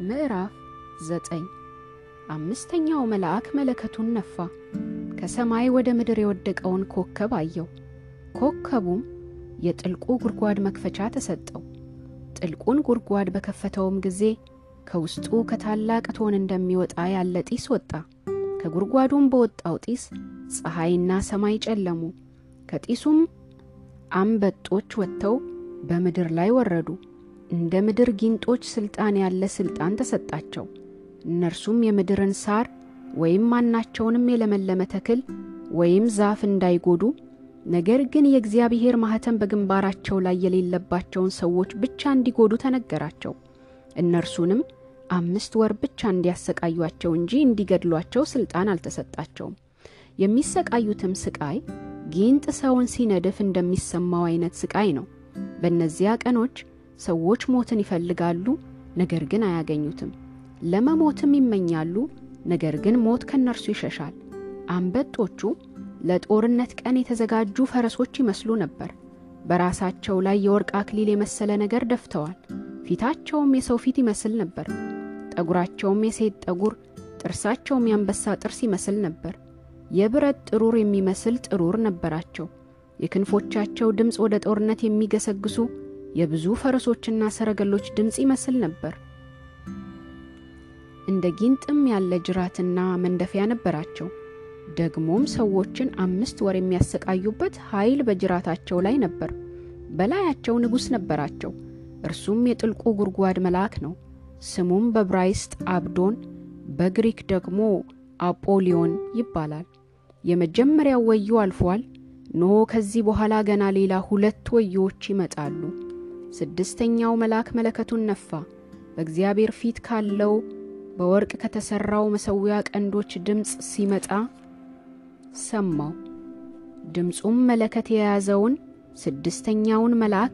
ምዕራፍ ዘጠኝ አምስተኛው መልአክ መለከቱን ነፋ። ከሰማይ ወደ ምድር የወደቀውን ኮከብ አየው። ኮከቡም የጥልቁ ጉድጓድ መክፈቻ ተሰጠው። ጥልቁን ጉድጓድ በከፈተውም ጊዜ ከውስጡ ከታላቅ እቶን እንደሚወጣ ያለ ጢስ ወጣ። ከጉድጓዱም በወጣው ጢስ ፀሐይና ሰማይ ጨለሙ። ከጢሱም አንበጦች ወጥተው በምድር ላይ ወረዱ። እንደ ምድር ጊንጦች ሥልጣን ያለ ሥልጣን ተሰጣቸው። እነርሱም የምድርን ሳር ወይም ማናቸውንም የለመለመ ተክል ወይም ዛፍ እንዳይጎዱ ነገር ግን የእግዚአብሔር ማኅተም በግንባራቸው ላይ የሌለባቸውን ሰዎች ብቻ እንዲጎዱ ተነገራቸው። እነርሱንም አምስት ወር ብቻ እንዲያሰቃዩአቸው እንጂ እንዲገድሏቸው ሥልጣን አልተሰጣቸውም። የሚሰቃዩትም ስቃይ ጊንጥ ሰውን ሲነድፍ እንደሚሰማው አይነት ስቃይ ነው። በእነዚያ ቀኖች ሰዎች ሞትን ይፈልጋሉ፣ ነገር ግን አያገኙትም። ለመሞትም ይመኛሉ፣ ነገር ግን ሞት ከእነርሱ ይሸሻል። አንበጦቹ ለጦርነት ቀን የተዘጋጁ ፈረሶች ይመስሉ ነበር። በራሳቸው ላይ የወርቅ አክሊል የመሰለ ነገር ደፍተዋል። ፊታቸውም የሰው ፊት ይመስል ነበር። ጠጉራቸውም የሴት ጠጉር፣ ጥርሳቸውም የአንበሳ ጥርስ ይመስል ነበር። የብረት ጥሩር የሚመስል ጥሩር ነበራቸው። የክንፎቻቸው ድምፅ ወደ ጦርነት የሚገሰግሱ የብዙ ፈረሶችና ሰረገሎች ድምፅ ይመስል ነበር። እንደ ጊንጥም ያለ ጅራትና መንደፊያ ነበራቸው። ደግሞም ሰዎችን አምስት ወር የሚያሰቃዩበት ኃይል በጅራታቸው ላይ ነበር። በላያቸው ንጉሥ ነበራቸው። እርሱም የጥልቁ ጉድጓድ መልአክ ነው። ስሙም በብራይስጥ አብዶን፣ በግሪክ ደግሞ አጶሊዮን ይባላል። የመጀመሪያው ወዮ አልፏል። እነሆ ከዚህ በኋላ ገና ሌላ ሁለት ወዮዎች ይመጣሉ። ስድስተኛው መልአክ መለከቱን ነፋ። በእግዚአብሔር ፊት ካለው በወርቅ ከተሠራው መሠዊያ ቀንዶች ድምፅ ሲመጣ ሰማው። ድምፁም መለከት የያዘውን ስድስተኛውን መልአክ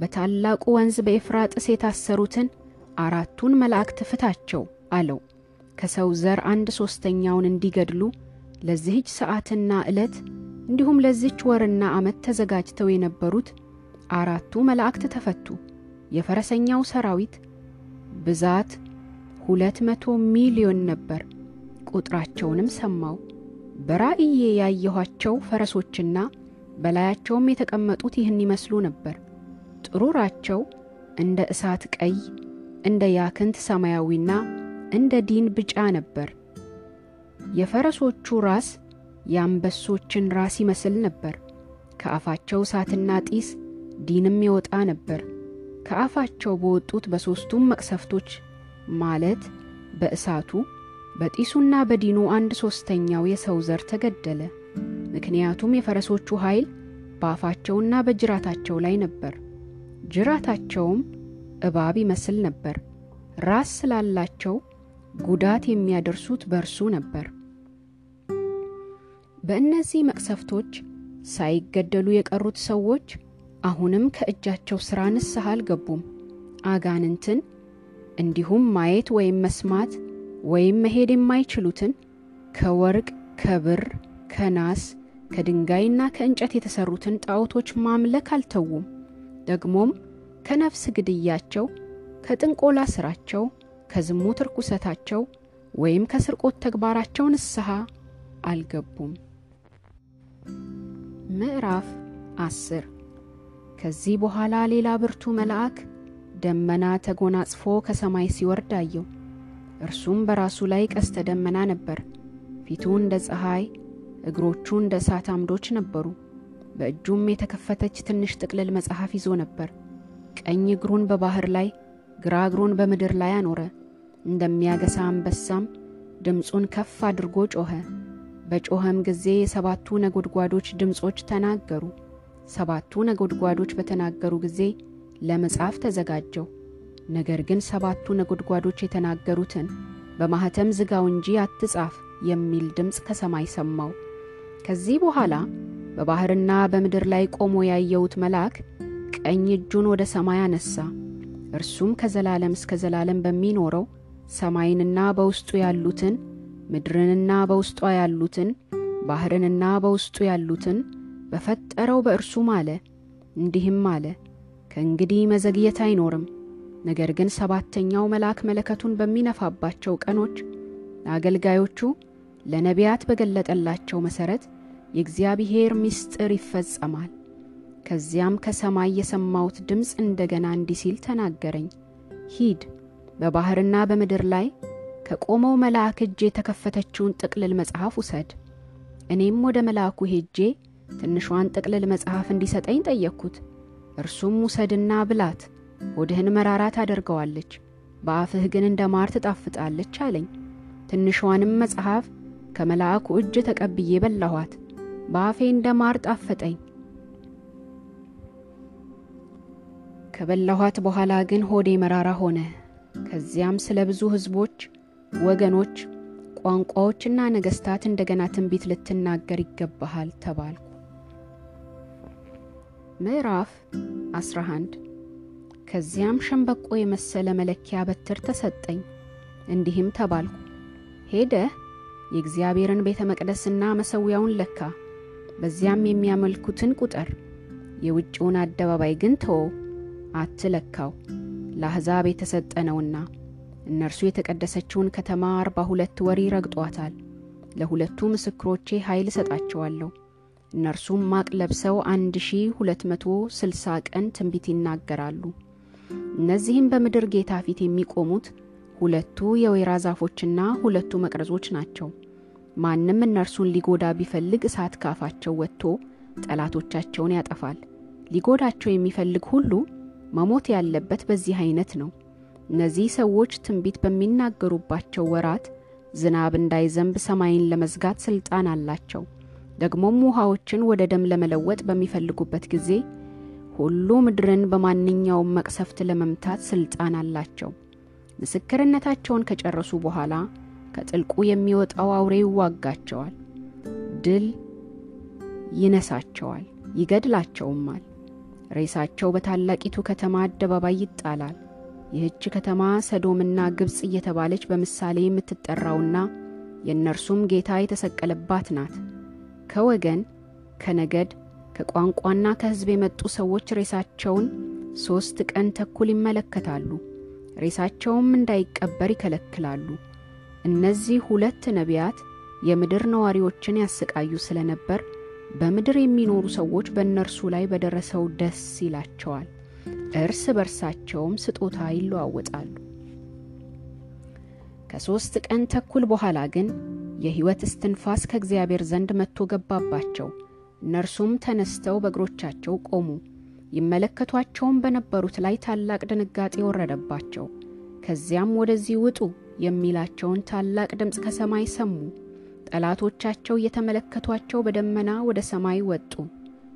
በታላቁ ወንዝ በኤፍራጥስ የታሰሩትን አራቱን መላእክት ፍታቸው አለው። ከሰው ዘር አንድ ሦስተኛውን እንዲገድሉ ለዚህች ሰዓትና ዕለት እንዲሁም ለዚህች ወርና ዓመት ተዘጋጅተው የነበሩት አራቱ መላእክት ተፈቱ። የፈረሰኛው ሰራዊት ብዛት ሁለት መቶ ሚሊዮን ነበር። ቁጥራቸውንም ሰማው። በራእዬ ያየኋቸው ፈረሶችና በላያቸውም የተቀመጡት ይህን ይመስሉ ነበር። ጥሩራቸው እንደ እሳት ቀይ፣ እንደ ያክንት ሰማያዊና እንደ ዲን ብጫ ነበር። የፈረሶቹ ራስ የአንበሶችን ራስ ይመስል ነበር። ከአፋቸው እሳትና ጢስ ዲንም ይወጣ ነበር። ከአፋቸው በወጡት በሦስቱም መቅሰፍቶች ማለት በእሳቱ በጢሱና በዲኑ አንድ ሦስተኛው የሰው ዘር ተገደለ። ምክንያቱም የፈረሶቹ ኃይል በአፋቸውና በጅራታቸው ላይ ነበር። ጅራታቸውም እባብ ይመስል ነበር። ራስ ስላላቸው ጉዳት የሚያደርሱት በእርሱ ነበር። በእነዚህ መቅሰፍቶች ሳይገደሉ የቀሩት ሰዎች አሁንም ከእጃቸው ሥራ ንስሐ አልገቡም። አጋንንትን እንዲሁም ማየት ወይም መስማት ወይም መሄድ የማይችሉትን ከወርቅ፣ ከብር፣ ከናስ፣ ከድንጋይና ከእንጨት የተሠሩትን ጣዖቶች ማምለክ አልተዉም። ደግሞም ከነፍስ ግድያቸው፣ ከጥንቆላ ሥራቸው፣ ከዝሙት ርኩሰታቸው ወይም ከስርቆት ተግባራቸው ንስሐ አልገቡም። ምዕራፍ አስር ከዚህ በኋላ ሌላ ብርቱ መልአክ ደመና ተጎናጽፎ ከሰማይ ሲወርድ አየው። እርሱም በራሱ ላይ ቀስተ ደመና ነበር። ፊቱ እንደ ፀሐይ፣ እግሮቹ እንደ እሳት አምዶች ነበሩ። በእጁም የተከፈተች ትንሽ ጥቅልል መጽሐፍ ይዞ ነበር። ቀኝ እግሩን በባሕር ላይ፣ ግራ እግሩን በምድር ላይ አኖረ። እንደሚያገሳ አንበሳም ድምፁን ከፍ አድርጎ ጮኸ። በጮኸም ጊዜ የሰባቱ ነጎድጓዶች ድምፆች ተናገሩ። ሰባቱ ነጎድጓዶች በተናገሩ ጊዜ ለመጻፍ ተዘጋጀው። ነገር ግን ሰባቱ ነጎድጓዶች የተናገሩትን በማኅተም ዝጋው እንጂ አትጻፍ የሚል ድምፅ ከሰማይ ሰማው። ከዚህ በኋላ በባሕርና በምድር ላይ ቆሞ ያየሁት መልአክ ቀኝ እጁን ወደ ሰማይ አነሣ። እርሱም ከዘላለም እስከ ዘላለም በሚኖረው ሰማይንና በውስጡ ያሉትን ምድርንና በውስጧ ያሉትን ባሕርንና በውስጡ ያሉትን በፈጠረው በእርሱ ማለ። እንዲህም አለ፣ ከእንግዲህ መዘግየት አይኖርም። ነገር ግን ሰባተኛው መልአክ መለከቱን በሚነፋባቸው ቀኖች ለአገልጋዮቹ ለነቢያት በገለጠላቸው መሠረት የእግዚአብሔር ምስጢር ይፈጸማል። ከዚያም ከሰማይ የሰማሁት ድምፅ እንደገና እንዲህ ሲል ተናገረኝ፣ ሂድ በባሕርና በምድር ላይ ከቆመው መልአክ እጅ የተከፈተችውን ጥቅልል መጽሐፍ ውሰድ። እኔም ወደ መልአኩ ሄጄ ትንሿን ጥቅልል መጽሐፍ እንዲሰጠኝ ጠየቅኩት። እርሱም ውሰድና ብላት፣ ሆድህን መራራ ታደርገዋለች፣ በአፍህ ግን እንደ ማር ትጣፍጣለች አለኝ። ትንሿንም መጽሐፍ ከመልአኩ እጅ ተቀብዬ በላኋት፣ በአፌ እንደ ማር ጣፈጠኝ። ከበላኋት በኋላ ግን ሆዴ መራራ ሆነ። ከዚያም ስለ ብዙ ሕዝቦች፣ ወገኖች፣ ቋንቋዎችና ነገሥታት እንደገና ትንቢት ልትናገር ይገባሃል ተባልኩ። ምዕራፍ 11 ከዚያም ሸምበቆ የመሰለ መለኪያ በትር ተሰጠኝ። እንዲህም ተባልኩ፣ ሄደህ የእግዚአብሔርን ቤተ መቅደስና መሠዊያውን ለካ፣ በዚያም የሚያመልኩትን ቁጠር። የውጭውን አደባባይ ግን ተወው፣ አትለካው፣ ለአሕዛብ የተሰጠ ነውና። እነርሱ የተቀደሰችውን ከተማ አርባ ሁለት ወር ይረግጧታል። ለሁለቱ ምስክሮቼ ኃይል እሰጣቸዋለሁ። እነርሱም ማቅ ለብሰው አንድ ሺ ሁለት መቶ ስልሳ ቀን ትንቢት ይናገራሉ። እነዚህም በምድር ጌታ ፊት የሚቆሙት ሁለቱ የወይራ ዛፎችና ሁለቱ መቅረዞች ናቸው። ማንም እነርሱን ሊጎዳ ቢፈልግ እሳት ካፋቸው ወጥቶ ጠላቶቻቸውን ያጠፋል። ሊጎዳቸው የሚፈልግ ሁሉ መሞት ያለበት በዚህ አይነት ነው። እነዚህ ሰዎች ትንቢት በሚናገሩባቸው ወራት ዝናብ እንዳይዘንብ ሰማይን ለመዝጋት ሥልጣን አላቸው። ደግሞም ውሃዎችን ወደ ደም ለመለወጥ በሚፈልጉበት ጊዜ ሁሉ ምድርን በማንኛውም መቅሰፍት ለመምታት ሥልጣን አላቸው። ምስክርነታቸውን ከጨረሱ በኋላ ከጥልቁ የሚወጣው አውሬ ይዋጋቸዋል፣ ድል ይነሳቸዋል፣ ይገድላቸውማል። ሬሳቸው በታላቂቱ ከተማ አደባባይ ይጣላል። ይህች ከተማ ሰዶምና ግብፅ እየተባለች በምሳሌ የምትጠራውና የእነርሱም ጌታ የተሰቀለባት ናት። ከወገን ከነገድ ከቋንቋና ከሕዝብ የመጡ ሰዎች ሬሳቸውን ሦስት ቀን ተኩል ይመለከታሉ፣ ሬሳቸውም እንዳይቀበር ይከለክላሉ። እነዚህ ሁለት ነቢያት የምድር ነዋሪዎችን ያሰቃዩ ስለነበር በምድር የሚኖሩ ሰዎች በእነርሱ ላይ በደረሰው ደስ ይላቸዋል፣ እርስ በርሳቸውም ስጦታ ይለዋወጣሉ። ከሦስት ቀን ተኩል በኋላ ግን የሕይወት እስትንፋስ ከእግዚአብሔር ዘንድ መጥቶ ገባባቸው። እነርሱም ተነስተው በእግሮቻቸው ቆሙ። ይመለከቷቸውም በነበሩት ላይ ታላቅ ድንጋጤ ወረደባቸው። ከዚያም ወደዚህ ውጡ የሚላቸውን ታላቅ ድምፅ ከሰማይ ሰሙ። ጠላቶቻቸው እየተመለከቷቸው በደመና ወደ ሰማይ ወጡ።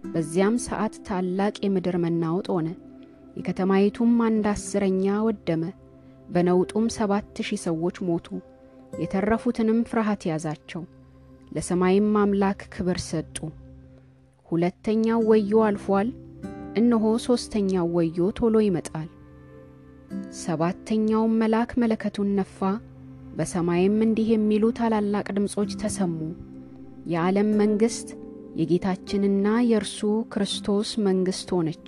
በዚያም ሰዓት ታላቅ የምድር መናወጥ ሆነ። የከተማይቱም አንድ አስረኛ ወደመ። በነውጡም ሰባት ሺህ ሰዎች ሞቱ። የተረፉትንም ፍርሃት ያዛቸው፣ ለሰማይም አምላክ ክብር ሰጡ። ሁለተኛው ወዮ አልፏል፣ እነሆ ሦስተኛው ወዮ ቶሎ ይመጣል። ሰባተኛውም መልአክ መለከቱን ነፋ፣ በሰማይም እንዲህ የሚሉ ታላላቅ ድምፆች ተሰሙ። የዓለም መንግሥት የጌታችንና የእርሱ ክርስቶስ መንግሥት ሆነች፣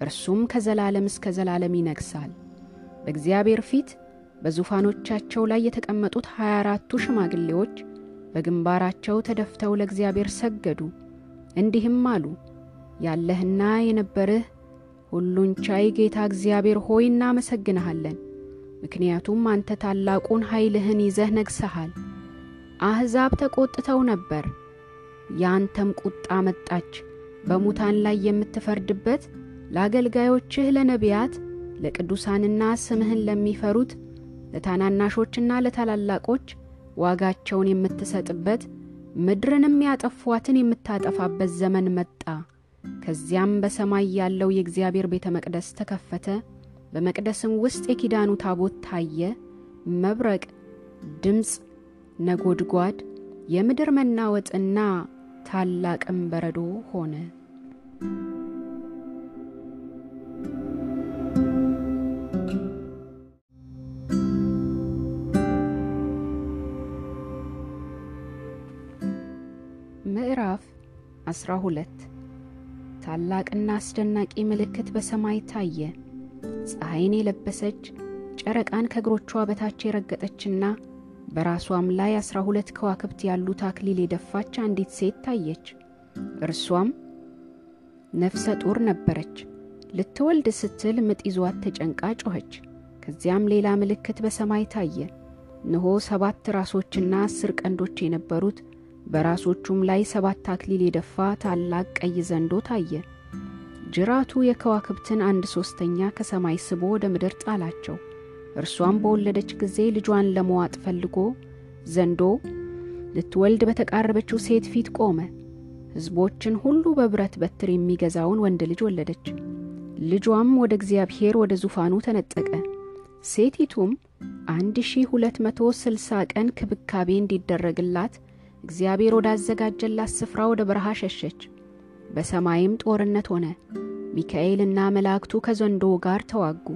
እርሱም ከዘላለም እስከ ዘላለም ይነግሣል። በእግዚአብሔር ፊት በዙፋኖቻቸው ላይ የተቀመጡት ሀያ አራቱ ሽማግሌዎች በግንባራቸው ተደፍተው ለእግዚአብሔር ሰገዱ፣ እንዲህም አሉ። ያለህና የነበርህ ሁሉን ቻይ ጌታ እግዚአብሔር ሆይ እናመሰግንሃለን። ምክንያቱም አንተ ታላቁን ኃይልህን ይዘህ ነግሠሃል። አሕዛብ ተቈጥተው ነበር፣ የአንተም ቁጣ መጣች። በሙታን ላይ የምትፈርድበት ለአገልጋዮችህ ለነቢያት ለቅዱሳንና ስምህን ለሚፈሩት ለታናናሾችና ለታላላቆች ዋጋቸውን የምትሰጥበት ምድርንም ያጠፏትን የምታጠፋበት ዘመን መጣ። ከዚያም በሰማይ ያለው የእግዚአብሔር ቤተ መቅደስ ተከፈተ። በመቅደስም ውስጥ የኪዳኑ ታቦት ታየ። መብረቅ፣ ድምፅ፣ ነጎድጓድ፣ የምድር መናወጥና ታላቅም በረዶ ሆነ። ምዕራፍ 12 ታላቅና አስደናቂ ምልክት በሰማይ ታየ። ፀሐይን የለበሰች ጨረቃን ከእግሮቿ በታች የረገጠችና በራሷም ላይ አስራ ሁለት ከዋክብት ያሉት አክሊል የደፋች አንዲት ሴት ታየች። እርሷም ነፍሰ ጡር ነበረች። ልትወልድ ስትል ምጥ ይዟት ተጨንቃ ጮኸች። ከዚያም ሌላ ምልክት በሰማይ ታየ። እነሆ ሰባት ራሶችና አስር ቀንዶች የነበሩት በራሶቹም ላይ ሰባት አክሊል የደፋ ታላቅ ቀይ ዘንዶ ታየ። ጅራቱ የከዋክብትን አንድ ሦስተኛ ከሰማይ ስቦ ወደ ምድር ጣላቸው። እርሷም በወለደች ጊዜ ልጇን ለመዋጥ ፈልጎ ዘንዶ ልትወልድ በተቃረበችው ሴት ፊት ቆመ። ሕዝቦችን ሁሉ በብረት በትር የሚገዛውን ወንድ ልጅ ወለደች። ልጇም ወደ እግዚአብሔር ወደ ዙፋኑ ተነጠቀ። ሴቲቱም አንድ ሺህ ሁለት መቶ ስልሳ ቀን ክብካቤ እንዲደረግላት እግዚአብሔር ወዳዘጋጀላት ስፍራ ወደ በረሃ ሸሸች። በሰማይም ጦርነት ሆነ። ሚካኤልና መላእክቱ ከዘንዶ ጋር ተዋጉ።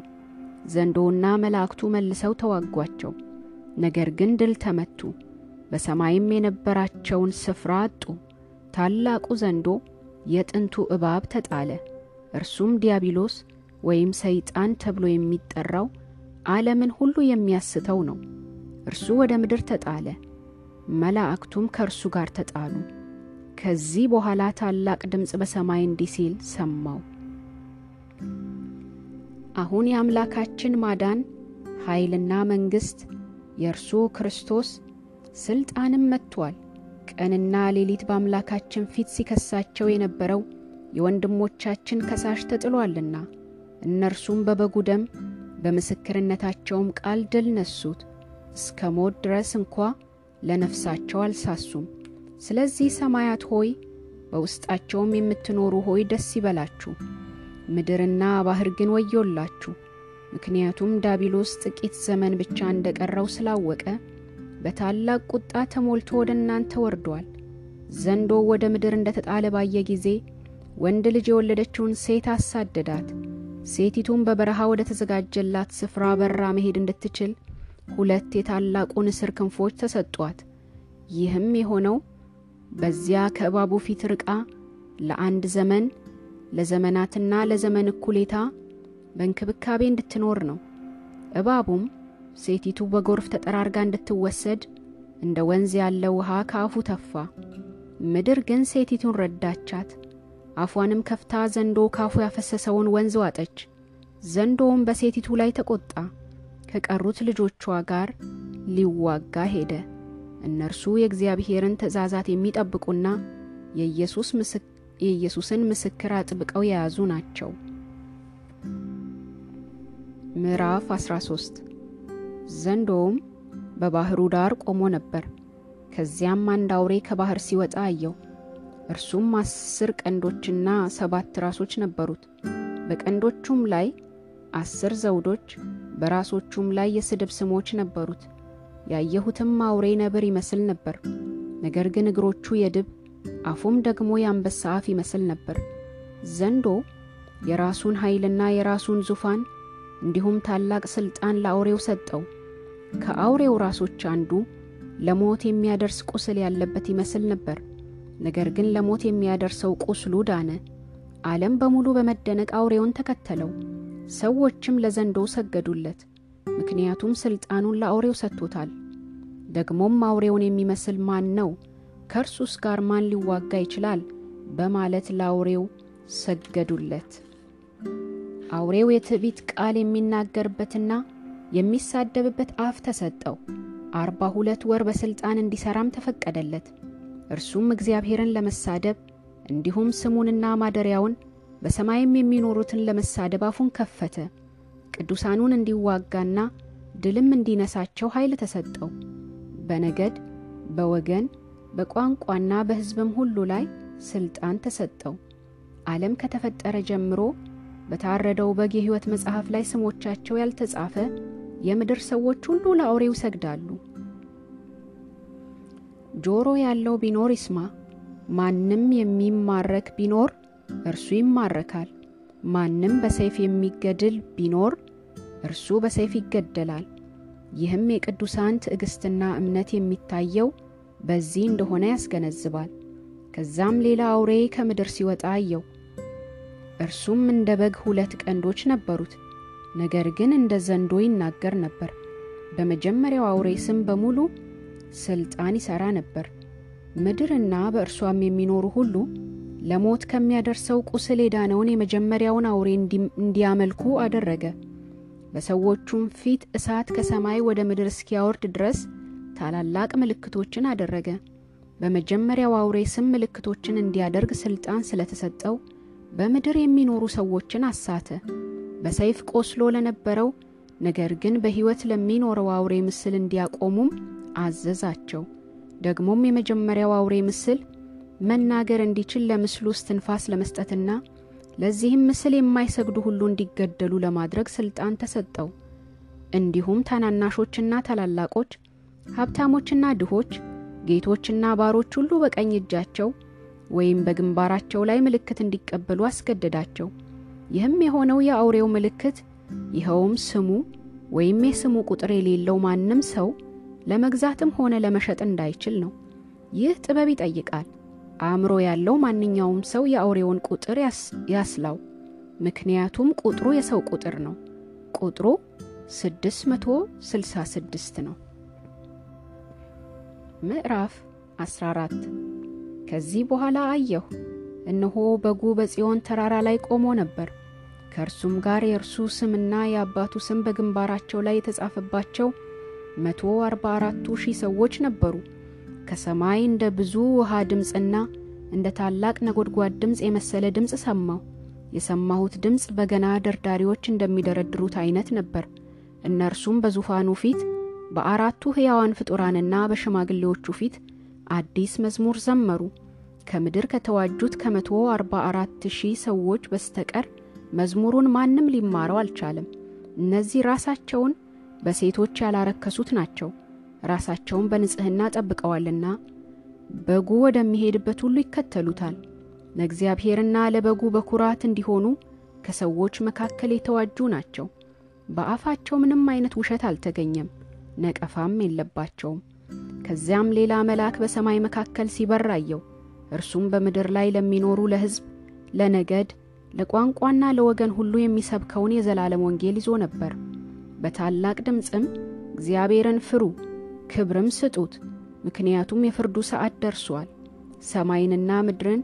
ዘንዶውና መላእክቱ መልሰው ተዋጓቸው፣ ነገር ግን ድል ተመቱ። በሰማይም የነበራቸውን ስፍራ አጡ። ታላቁ ዘንዶ የጥንቱ እባብ ተጣለ። እርሱም ዲያብሎስ ወይም ሰይጣን ተብሎ የሚጠራው ዓለምን ሁሉ የሚያስተው ነው። እርሱ ወደ ምድር ተጣለ፣ መላእክቱም ከእርሱ ጋር ተጣሉ። ከዚህ በኋላ ታላቅ ድምፅ በሰማይ እንዲህ ሲል ሰማው። አሁን የአምላካችን ማዳን ኃይልና መንግሥት የእርሱ ክርስቶስ ሥልጣንም መጥቶአል። ቀንና ሌሊት በአምላካችን ፊት ሲከሳቸው የነበረው የወንድሞቻችን ከሳሽ ተጥሎአልና እነርሱም በበጉ ደም በምስክርነታቸውም ቃል ድል ነሱት። እስከ ሞት ድረስ እንኳ ለነፍሳቸው አልሳሱም። ስለዚህ ሰማያት ሆይ በውስጣቸውም የምትኖሩ ሆይ ደስ ይበላችሁ፣ ምድርና ባሕር ግን ወዮላችሁ። ምክንያቱም ዳቢሎስ ጥቂት ዘመን ብቻ እንደ ቀረው ስላወቀ በታላቅ ቁጣ ተሞልቶ ወደ እናንተ ወርዷል። ዘንዶ ወደ ምድር እንደ ተጣለ ባየ ጊዜ ወንድ ልጅ የወለደችውን ሴት አሳደዳት። ሴቲቱም በበረሃ ወደ ተዘጋጀላት ስፍራ በራ መሄድ እንድትችል ሁለት የታላቁ ንስር ክንፎች ተሰጧት። ይህም የሆነው በዚያ ከእባቡ ፊት ርቃ ለአንድ ዘመን ለዘመናትና ለዘመን እኩሌታ በእንክብካቤ እንድትኖር ነው። እባቡም ሴቲቱ በጎርፍ ተጠራርጋ እንድትወሰድ እንደ ወንዝ ያለ ውሃ ከአፉ ተፋ። ምድር ግን ሴቲቱን ረዳቻት። አፏንም ከፍታ ዘንዶ ካፉ ያፈሰሰውን ወንዝ ዋጠች። ዘንዶውም በሴቲቱ ላይ ተቆጣ፣ ከቀሩት ልጆቿ ጋር ሊዋጋ ሄደ። እነርሱ የእግዚአብሔርን ትእዛዛት የሚጠብቁና የኢየሱስን ምስክር አጥብቀው የያዙ ናቸው። ምዕራፍ 13 ዘንዶውም በባሕሩ ዳር ቆሞ ነበር። ከዚያም አንድ አውሬ ከባሕር ሲወጣ አየው። እርሱም አስር ቀንዶችና ሰባት ራሶች ነበሩት። በቀንዶቹም ላይ አስር ዘውዶች፣ በራሶቹም ላይ የስድብ ስሞች ነበሩት። ያየሁትም አውሬ ነብር ይመስል ነበር፣ ነገር ግን እግሮቹ የድብ አፉም ደግሞ የአንበሳ አፍ ይመስል ነበር። ዘንዶ የራሱን ኃይልና የራሱን ዙፋን እንዲሁም ታላቅ ሥልጣን ለአውሬው ሰጠው። ከአውሬው ራሶች አንዱ ለሞት የሚያደርስ ቁስል ያለበት ይመስል ነበር። ነገር ግን ለሞት የሚያደርሰው ቁስሉ ዳነ። ዓለም በሙሉ በመደነቅ አውሬውን ተከተለው። ሰዎችም ለዘንዶው ሰገዱለት፣ ምክንያቱም ሥልጣኑን ለአውሬው ሰጥቶታል። ደግሞም አውሬውን የሚመስል ማን ነው? ከእርሱስ ጋር ማን ሊዋጋ ይችላል? በማለት ለአውሬው ሰገዱለት። አውሬው የትዕቢት ቃል የሚናገርበትና የሚሳደብበት አፍ ተሰጠው። አርባ ሁለት ወር በሥልጣን እንዲሠራም ተፈቀደለት። እርሱም እግዚአብሔርን ለመሳደብ እንዲሁም ስሙንና ማደሪያውን በሰማይም የሚኖሩትን ለመሳደብ አፉን ከፈተ። ቅዱሳኑን እንዲዋጋና ድልም እንዲነሳቸው ኃይል ተሰጠው። በነገድ በወገን በቋንቋና በሕዝብም ሁሉ ላይ ሥልጣን ተሰጠው። ዓለም ከተፈጠረ ጀምሮ በታረደው በግ የሕይወት መጽሐፍ ላይ ስሞቻቸው ያልተጻፈ የምድር ሰዎች ሁሉ ለአውሬው ይሰግዳሉ። ጆሮ ያለው ቢኖር ይስማ። ማንም የሚማረክ ቢኖር እርሱ ይማረካል። ማንም በሰይፍ የሚገድል ቢኖር እርሱ በሰይፍ ይገደላል። ይህም የቅዱሳን ትዕግሥትና እምነት የሚታየው በዚህ እንደሆነ ያስገነዝባል። ከዛም ሌላ አውሬ ከምድር ሲወጣ አየው። እርሱም እንደ በግ ሁለት ቀንዶች ነበሩት፣ ነገር ግን እንደ ዘንዶ ይናገር ነበር። በመጀመሪያው አውሬ ስም በሙሉ ሥልጣን ይሠራ ነበር። ምድርና በእርሷም የሚኖሩ ሁሉ ለሞት ከሚያደርሰው ቁስል የዳነውን የመጀመሪያውን አውሬ እንዲያመልኩ አደረገ። በሰዎቹም ፊት እሳት ከሰማይ ወደ ምድር እስኪያወርድ ድረስ ታላላቅ ምልክቶችን አደረገ። በመጀመሪያው አውሬ ስም ምልክቶችን እንዲያደርግ ሥልጣን ስለተሰጠው በምድር የሚኖሩ ሰዎችን አሳተ። በሰይፍ ቆስሎ ለነበረው ነገር ግን በሕይወት ለሚኖረው አውሬ ምስል እንዲያቆሙም አዘዛቸው። ደግሞም የመጀመሪያው አውሬ ምስል መናገር እንዲችል ለምስሉ እስትንፋስ ለመስጠትና ለዚህም ምስል የማይሰግዱ ሁሉ እንዲገደሉ ለማድረግ ሥልጣን ተሰጠው። እንዲሁም ታናናሾችና ታላላቆች፣ ሀብታሞችና ድሆች፣ ጌቶችና ባሮች ሁሉ በቀኝ እጃቸው ወይም በግንባራቸው ላይ ምልክት እንዲቀበሉ አስገደዳቸው። ይህም የሆነው የአውሬው ምልክት ይኸውም ስሙ ወይም የስሙ ቁጥር የሌለው ማንም ሰው ለመግዛትም ሆነ ለመሸጥ እንዳይችል ነው። ይህ ጥበብ ይጠይቃል። አእምሮ ያለው ማንኛውም ሰው የአውሬውን ቁጥር ያስላው፣ ምክንያቱም ቁጥሩ የሰው ቁጥር ነው። ቁጥሩ 666 ነው። ምዕራፍ 14 ከዚህ በኋላ አየሁ፣ እነሆ በጉ በጽዮን ተራራ ላይ ቆሞ ነበር። ከእርሱም ጋር የእርሱ ስምና የአባቱ ስም በግንባራቸው ላይ የተጻፈባቸው መቶ አርባ አራቱ ሺህ ሰዎች ነበሩ። ከሰማይ እንደ ብዙ ውሃ ድምፅና እንደ ታላቅ ነጎድጓድ ድምፅ የመሰለ ድምፅ ሰማሁ። የሰማሁት ድምፅ በገና ደርዳሪዎች እንደሚደረድሩት አይነት ነበር። እነርሱም በዙፋኑ ፊት በአራቱ ሕያዋን ፍጡራንና በሽማግሌዎቹ ፊት አዲስ መዝሙር ዘመሩ። ከምድር ከተዋጁት ከመቶ አርባ አራት ሺህ ሰዎች በስተቀር መዝሙሩን ማንም ሊማረው አልቻለም። እነዚህ ራሳቸውን በሴቶች ያላረከሱት ናቸው። ራሳቸውን በንጽሕና ጠብቀዋልና በጉ ወደሚሄድበት ሁሉ ይከተሉታል። ለእግዚአብሔርና ለበጉ በኩራት እንዲሆኑ ከሰዎች መካከል የተዋጁ ናቸው። በአፋቸው ምንም አይነት ውሸት አልተገኘም፣ ነቀፋም የለባቸውም። ከዚያም ሌላ መልአክ በሰማይ መካከል ሲበር አየው። እርሱም በምድር ላይ ለሚኖሩ ለሕዝብ፣ ለነገድ፣ ለቋንቋና ለወገን ሁሉ የሚሰብከውን የዘላለም ወንጌል ይዞ ነበር። በታላቅ ድምፅም እግዚአብሔርን ፍሩ፣ ክብርም ስጡት፣ ምክንያቱም የፍርዱ ሰዓት ደርሷል። ሰማይንና ምድርን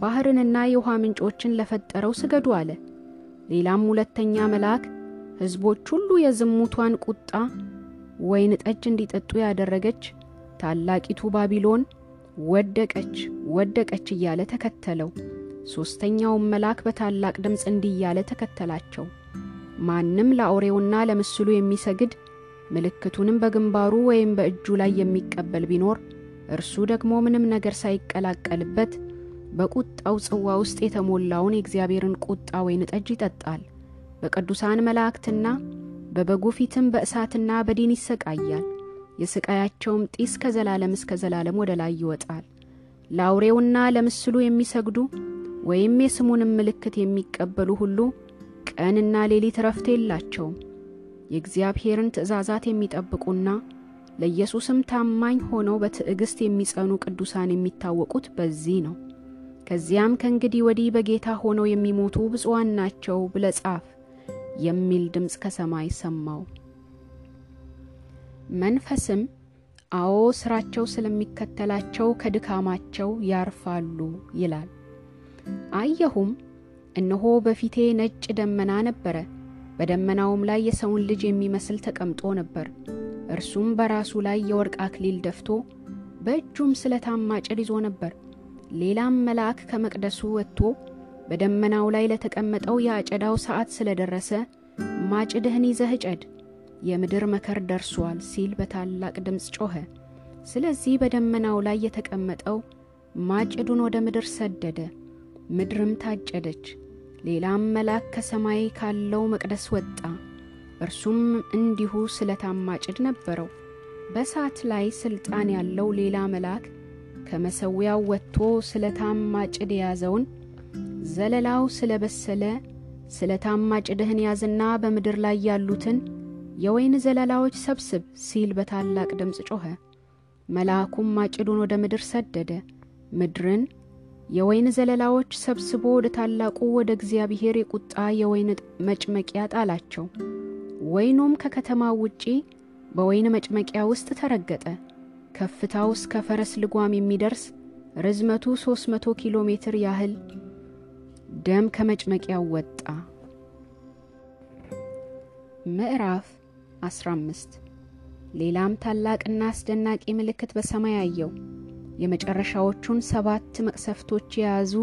ባሕርንና የውሃ ምንጮችን ለፈጠረው ስገዱ አለ። ሌላም ሁለተኛ መልአክ ሕዝቦች ሁሉ የዝሙቷን ቁጣ ወይን ጠጅ እንዲጠጡ ያደረገች ታላቂቱ ባቢሎን ወደቀች ወደቀች እያለ ተከተለው። ሦስተኛውም መልአክ በታላቅ ድምፅ እንዲህ እያለ ተከተላቸው። ማንም ለአውሬውና ለምስሉ የሚሰግድ ምልክቱንም በግንባሩ ወይም በእጁ ላይ የሚቀበል ቢኖር እርሱ ደግሞ ምንም ነገር ሳይቀላቀልበት በቁጣው ጽዋ ውስጥ የተሞላውን የእግዚአብሔርን ቁጣ ወይን ጠጅ ይጠጣል። በቅዱሳን መላእክትና በበጉ ፊትም በእሳትና በዲን ይሰቃያል። የስቃያቸውም ጢስ ከዘላለም እስከ ዘላለም ወደ ላይ ይወጣል። ለአውሬውና ለምስሉ የሚሰግዱ ወይም የስሙንም ምልክት የሚቀበሉ ሁሉ ቀንና ሌሊት ረፍት የላቸውም። የእግዚአብሔርን ትእዛዛት የሚጠብቁና ለኢየሱስም ታማኝ ሆነው በትዕግሥት የሚጸኑ ቅዱሳን የሚታወቁት በዚህ ነው። ከዚያም ከእንግዲህ ወዲህ በጌታ ሆነው የሚሞቱ ብፁዓን ናቸው ብለ ጻፍ የሚል ድምፅ ከሰማይ ሰማው። መንፈስም አዎ ስራቸው ስለሚከተላቸው ከድካማቸው ያርፋሉ ይላል። አየሁም፣ እነሆ በፊቴ ነጭ ደመና ነበረ። በደመናውም ላይ የሰውን ልጅ የሚመስል ተቀምጦ ነበር። እርሱም በራሱ ላይ የወርቅ አክሊል ደፍቶ በእጁም ስለታም ማጭድ ይዞ ነበር። ሌላም መልአክ ከመቅደሱ ወጥቶ በደመናው ላይ ለተቀመጠው የአጨዳው ሰዓት ስለደረሰ ማጭድህን ይዘህ እጨድ፣ የምድር መከር ደርሷል ሲል በታላቅ ድምፅ ጮኸ። ስለዚህ በደመናው ላይ የተቀመጠው ማጭዱን ወደ ምድር ሰደደ፣ ምድርም ታጨደች። ሌላም መልአክ ከሰማይ ካለው መቅደስ ወጣ። እርሱም እንዲሁ ስለታም ማጭድ ነበረው። በእሳት ላይ ሥልጣን ያለው ሌላ መልአክ ከመሠዊያው ወጥቶ ስለታም ማጭድ የያዘውን ዘለላው ስለበሰለ ስለታም ማጭድህን ያዝና በምድር ላይ ያሉትን የወይን ዘለላዎች ሰብስብ ሲል በታላቅ ድምፅ ጮኸ። መልአኩም ማጭዱን ወደ ምድር ሰደደ፣ ምድርን የወይን ዘለላዎች ሰብስቦ ወደ ታላቁ ወደ እግዚአብሔር የቁጣ የወይን መጭመቂያ ጣላቸው። ወይኑም ከከተማው ውጪ በወይን መጭመቂያ ውስጥ ተረገጠ። ከፍታው እስከ ፈረስ ልጓም የሚደርስ ርዝመቱ 300 ኪሎ ሜትር ያህል ደም ከመጭመቂያው ወጣ። ምዕራፍ 15 ሌላም ታላቅና አስደናቂ ምልክት በሰማይ አየው። የመጨረሻዎቹን ሰባት መቅሰፍቶች የያዙ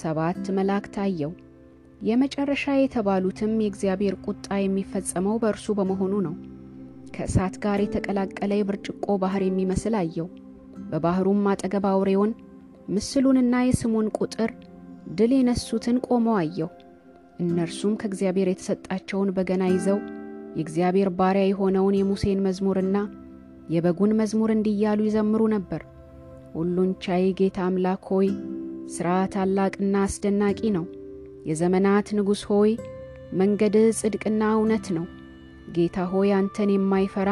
ሰባት መላእክት አየው። የመጨረሻ የተባሉትም የእግዚአብሔር ቁጣ የሚፈጸመው በእርሱ በመሆኑ ነው። ከእሳት ጋር የተቀላቀለ የብርጭቆ ባሕር የሚመስል አየው። በባሕሩም አጠገብ አውሬውን ምስሉንና የስሙን ቁጥር ድል የነሱትን ቆመው አየው። እነርሱም ከእግዚአብሔር የተሰጣቸውን በገና ይዘው የእግዚአብሔር ባሪያ የሆነውን የሙሴን መዝሙርና የበጉን መዝሙር እንዲያሉ ይዘምሩ ነበር። ሁሉን ቻይ ጌታ አምላክ ሆይ ሥራ ታላቅና አስደናቂ ነው። የዘመናት ንጉሥ ሆይ መንገድህ ጽድቅና እውነት ነው። ጌታ ሆይ አንተን የማይፈራ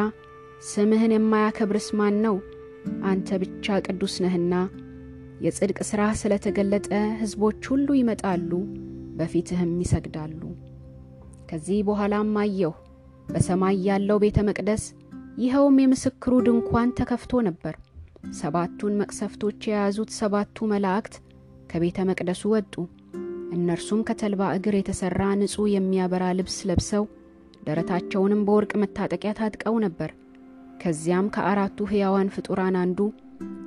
ስምህን የማያከብርስ ማን ነው? አንተ ብቻ ቅዱስ ነህና የጽድቅ ሥራህ ስለ ተገለጠ ሕዝቦች ሁሉ ይመጣሉ፣ በፊትህም ይሰግዳሉ። ከዚህ በኋላም አየሁ በሰማይ ያለው ቤተ መቅደስ ይኸውም የምስክሩ ድንኳን ተከፍቶ ነበር። ሰባቱን መቅሰፍቶች የያዙት ሰባቱ መላእክት ከቤተ መቅደሱ ወጡ። እነርሱም ከተልባ እግር የተሠራ ንጹሕ የሚያበራ ልብስ ለብሰው ደረታቸውንም በወርቅ መታጠቂያ ታጥቀው ነበር። ከዚያም ከአራቱ ሕያዋን ፍጡራን አንዱ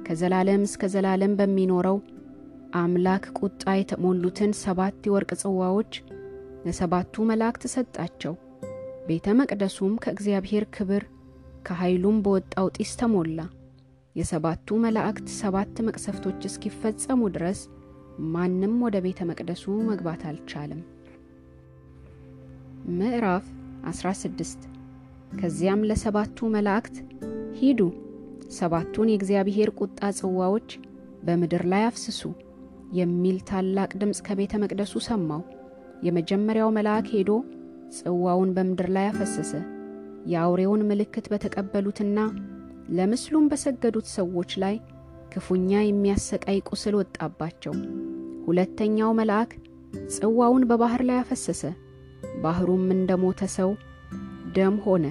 ከዘላለም እስከ ዘላለም በሚኖረው አምላክ ቁጣ የተሞሉትን ሰባት የወርቅ ጽዋዎች ለሰባቱ መላእክት ሰጣቸው። ቤተ መቅደሱም ከእግዚአብሔር ክብር ከኃይሉም በወጣው ጢስ ተሞላ። የሰባቱ መላእክት ሰባት መቅሰፍቶች እስኪፈጸሙ ድረስ ማንም ወደ ቤተ መቅደሱ መግባት አልቻለም። ምዕራፍ 16 ከዚያም ለሰባቱ መላእክት ሂዱ፣ ሰባቱን የእግዚአብሔር ቁጣ ጽዋዎች በምድር ላይ አፍስሱ የሚል ታላቅ ድምፅ ከቤተ መቅደሱ ሰማው። የመጀመሪያው መልአክ ሄዶ ጽዋውን በምድር ላይ አፈሰሰ። የአውሬውን ምልክት በተቀበሉትና ለምስሉም በሰገዱት ሰዎች ላይ ክፉኛ የሚያሰቃይ ቁስል ወጣባቸው። ሁለተኛው መልአክ ጽዋውን በባሕር ላይ አፈሰሰ። ባሕሩም እንደ ሞተ ሰው ደም ሆነ።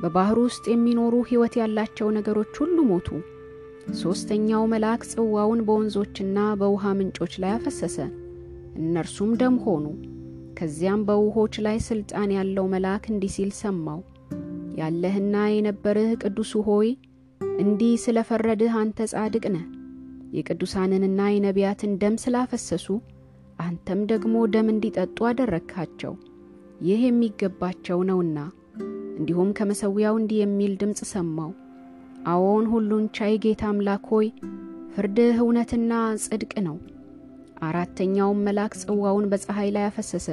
በባሕሩ ውስጥ የሚኖሩ ሕይወት ያላቸው ነገሮች ሁሉ ሞቱ። ሦስተኛው መልአክ ጽዋውን በወንዞችና በውሃ ምንጮች ላይ አፈሰሰ። እነርሱም ደም ሆኑ። ከዚያም በውሆች ላይ ሥልጣን ያለው መልአክ እንዲህ ሲል ሰማው። ያለህና የነበርህ ቅዱሱ ሆይ እንዲህ ስለ ፈረድህ አንተ ጻድቅ ነህ። የቅዱሳንንና የነቢያትን ደም ስላፈሰሱ አንተም ደግሞ ደም እንዲጠጡ አደረግካቸው። ይህ የሚገባቸው ነውና። እንዲሁም ከመሠዊያው እንዲህ የሚል ድምፅ ሰማው። አዎን ሁሉን ቻይ ጌታ አምላክ ሆይ ፍርድህ እውነትና ጽድቅ ነው። አራተኛውም መልአክ ጽዋውን በፀሐይ ላይ አፈሰሰ።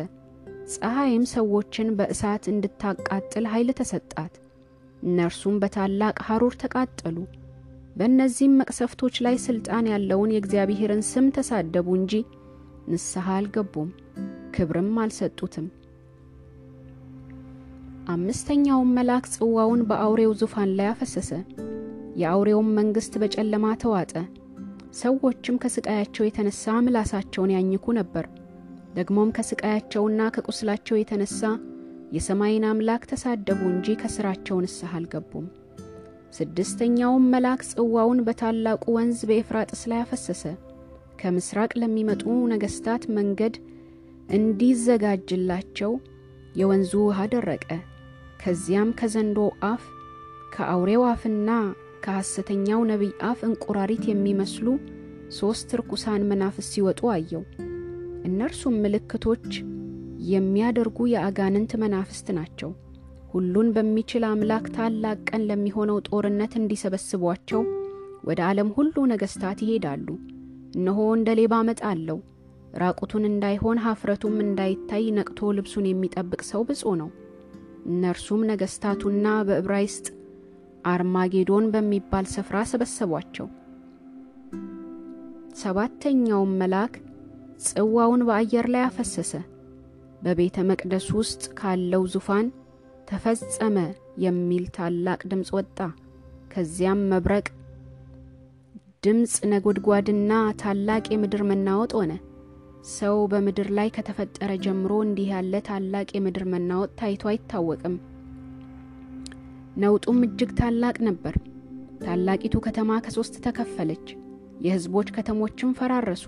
ፀሐይም ሰዎችን በእሳት እንድታቃጥል ኃይል ተሰጣት። እነርሱም በታላቅ ሐሩር ተቃጠሉ። በእነዚህም መቅሰፍቶች ላይ ሥልጣን ያለውን የእግዚአብሔርን ስም ተሳደቡ እንጂ ንስሐ አልገቡም፣ ክብርም አልሰጡትም። አምስተኛውም መልአክ ጽዋውን በአውሬው ዙፋን ላይ አፈሰሰ። የአውሬውም መንግሥት በጨለማ ተዋጠ። ሰዎችም ከስቃያቸው የተነሳ ምላሳቸውን ያኝኩ ነበር። ደግሞም ከስቃያቸውና ከቁስላቸው የተነሳ የሰማይን አምላክ ተሳደቡ እንጂ ከሥራቸው ንስሐ አልገቡም። ስድስተኛውም መልአክ ጽዋውን በታላቁ ወንዝ በኤፍራጥስ ላይ አፈሰሰ። ከምሥራቅ ለሚመጡ ነገሥታት መንገድ እንዲዘጋጅላቸው የወንዙ ውሃ ደረቀ። ከዚያም ከዘንዶ አፍ ከአውሬው አፍና ከሐሰተኛው ነቢይ አፍ እንቁራሪት የሚመስሉ ሦስት ርኩሳን መናፍስ ሲወጡ አየው። እነርሱም ምልክቶች የሚያደርጉ የአጋንንት መናፍስት ናቸው። ሁሉን በሚችል አምላክ ታላቅ ቀን ለሚሆነው ጦርነት እንዲሰበስቧቸው ወደ ዓለም ሁሉ ነገሥታት ይሄዳሉ። እነሆ እንደ ሌባ እመጣለሁ። ራቁቱን እንዳይሆን ኀፍረቱም እንዳይታይ ነቅቶ ልብሱን የሚጠብቅ ሰው ብፁዕ ነው። እነርሱም ነገሥታቱና በዕብራይስጥ አርማጌዶን በሚባል ስፍራ ሰበሰቧቸው። ሰባተኛውም መልአክ ጽዋውን በአየር ላይ አፈሰሰ። በቤተ መቅደስ ውስጥ ካለው ዙፋን ተፈጸመ የሚል ታላቅ ድምፅ ወጣ። ከዚያም መብረቅ ድምፅ፣ ነጎድጓድና ታላቅ የምድር መናወጥ ሆነ። ሰው በምድር ላይ ከተፈጠረ ጀምሮ እንዲህ ያለ ታላቅ የምድር መናወጥ ታይቶ አይታወቅም። ነውጡም እጅግ ታላቅ ነበር። ታላቂቱ ከተማ ከሦስት ተከፈለች፣ የሕዝቦች ከተሞችም ፈራረሱ።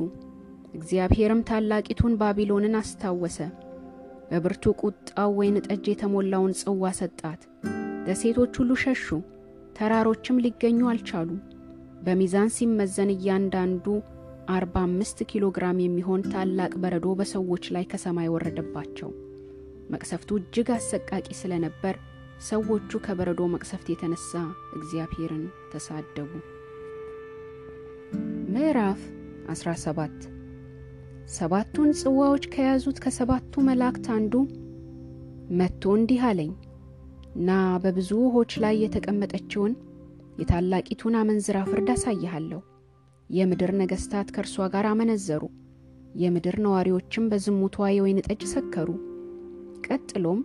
እግዚአብሔርም ታላቂቱን ባቢሎንን አስታወሰ፣ በብርቱ ቁጣው ወይን ጠጅ የተሞላውን ጽዋ ሰጣት። ደሴቶች ሁሉ ሸሹ፣ ተራሮችም ሊገኙ አልቻሉ። በሚዛን ሲመዘን እያንዳንዱ አርባ አምስት ኪሎ ግራም የሚሆን ታላቅ በረዶ በሰዎች ላይ ከሰማይ ወረደባቸው። መቅሰፍቱ እጅግ አሰቃቂ ስለነበር ሰዎቹ ከበረዶ መቅሰፍት የተነሳ እግዚአብሔርን ተሳደቡ። ምዕራፍ 17 ሰባቱን ጽዋዎች ከያዙት ከሰባቱ መላእክት አንዱ መጥቶ እንዲህ አለኝ፣ ና በብዙ ውኆች ላይ የተቀመጠችውን የታላቂቱን አመንዝራ ፍርድ አሳይሃለሁ። የምድር ነገሥታት ከእርሷ ጋር አመነዘሩ፣ የምድር ነዋሪዎችም በዝሙቷ የወይን ጠጅ ሰከሩ። ቀጥሎም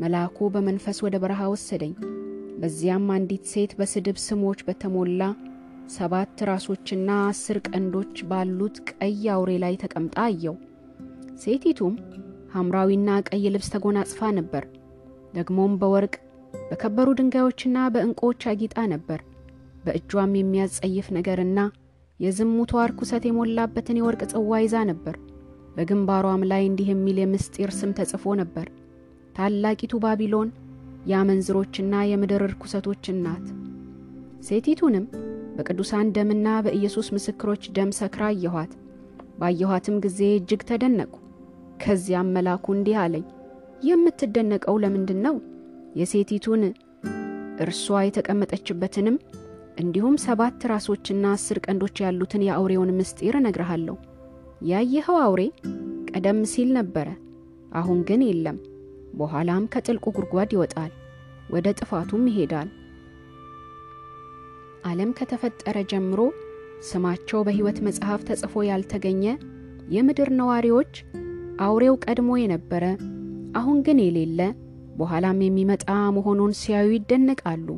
መልአኩ በመንፈስ ወደ በረሃ ወሰደኝ። በዚያም አንዲት ሴት በስድብ ስሞች በተሞላ ሰባት ራሶችና አስር ቀንዶች ባሉት ቀይ አውሬ ላይ ተቀምጣ አየው። ሴቲቱም ሐምራዊና ቀይ ልብስ ተጎናጽፋ ነበር። ደግሞም በወርቅ በከበሩ ድንጋዮችና በዕንቁዎች አጊጣ ነበር። በእጇም የሚያጸይፍ ነገርና የዝሙቷ ርኩሰት የሞላበትን የወርቅ ጽዋ ይዛ ነበር። በግንባሯም ላይ እንዲህ የሚል የምስጢር ስም ተጽፎ ነበር ታላቂቱ ባቢሎን የአመንዝሮችና የምድር ርኩሰቶች ናት። ሴቲቱንም በቅዱሳን ደምና በኢየሱስ ምስክሮች ደም ሰክራ አየኋት። ባየኋትም ጊዜ እጅግ ተደነቁ። ከዚያም መልአኩ እንዲህ አለኝ፣ የምትደነቀው ለምንድን ነው? የሴቲቱን እርሷ የተቀመጠችበትንም እንዲሁም ሰባት ራሶችና አስር ቀንዶች ያሉትን የአውሬውን ምስጢር እነግርሃለሁ። ያየኸው አውሬ ቀደም ሲል ነበረ፣ አሁን ግን የለም። በኋላም ከጥልቁ ጉድጓድ ይወጣል፣ ወደ ጥፋቱም ይሄዳል። ዓለም ከተፈጠረ ጀምሮ ስማቸው በሕይወት መጽሐፍ ተጽፎ ያልተገኘ የምድር ነዋሪዎች አውሬው ቀድሞ የነበረ አሁን ግን የሌለ በኋላም የሚመጣ መሆኑን ሲያዩ ይደነቃሉ።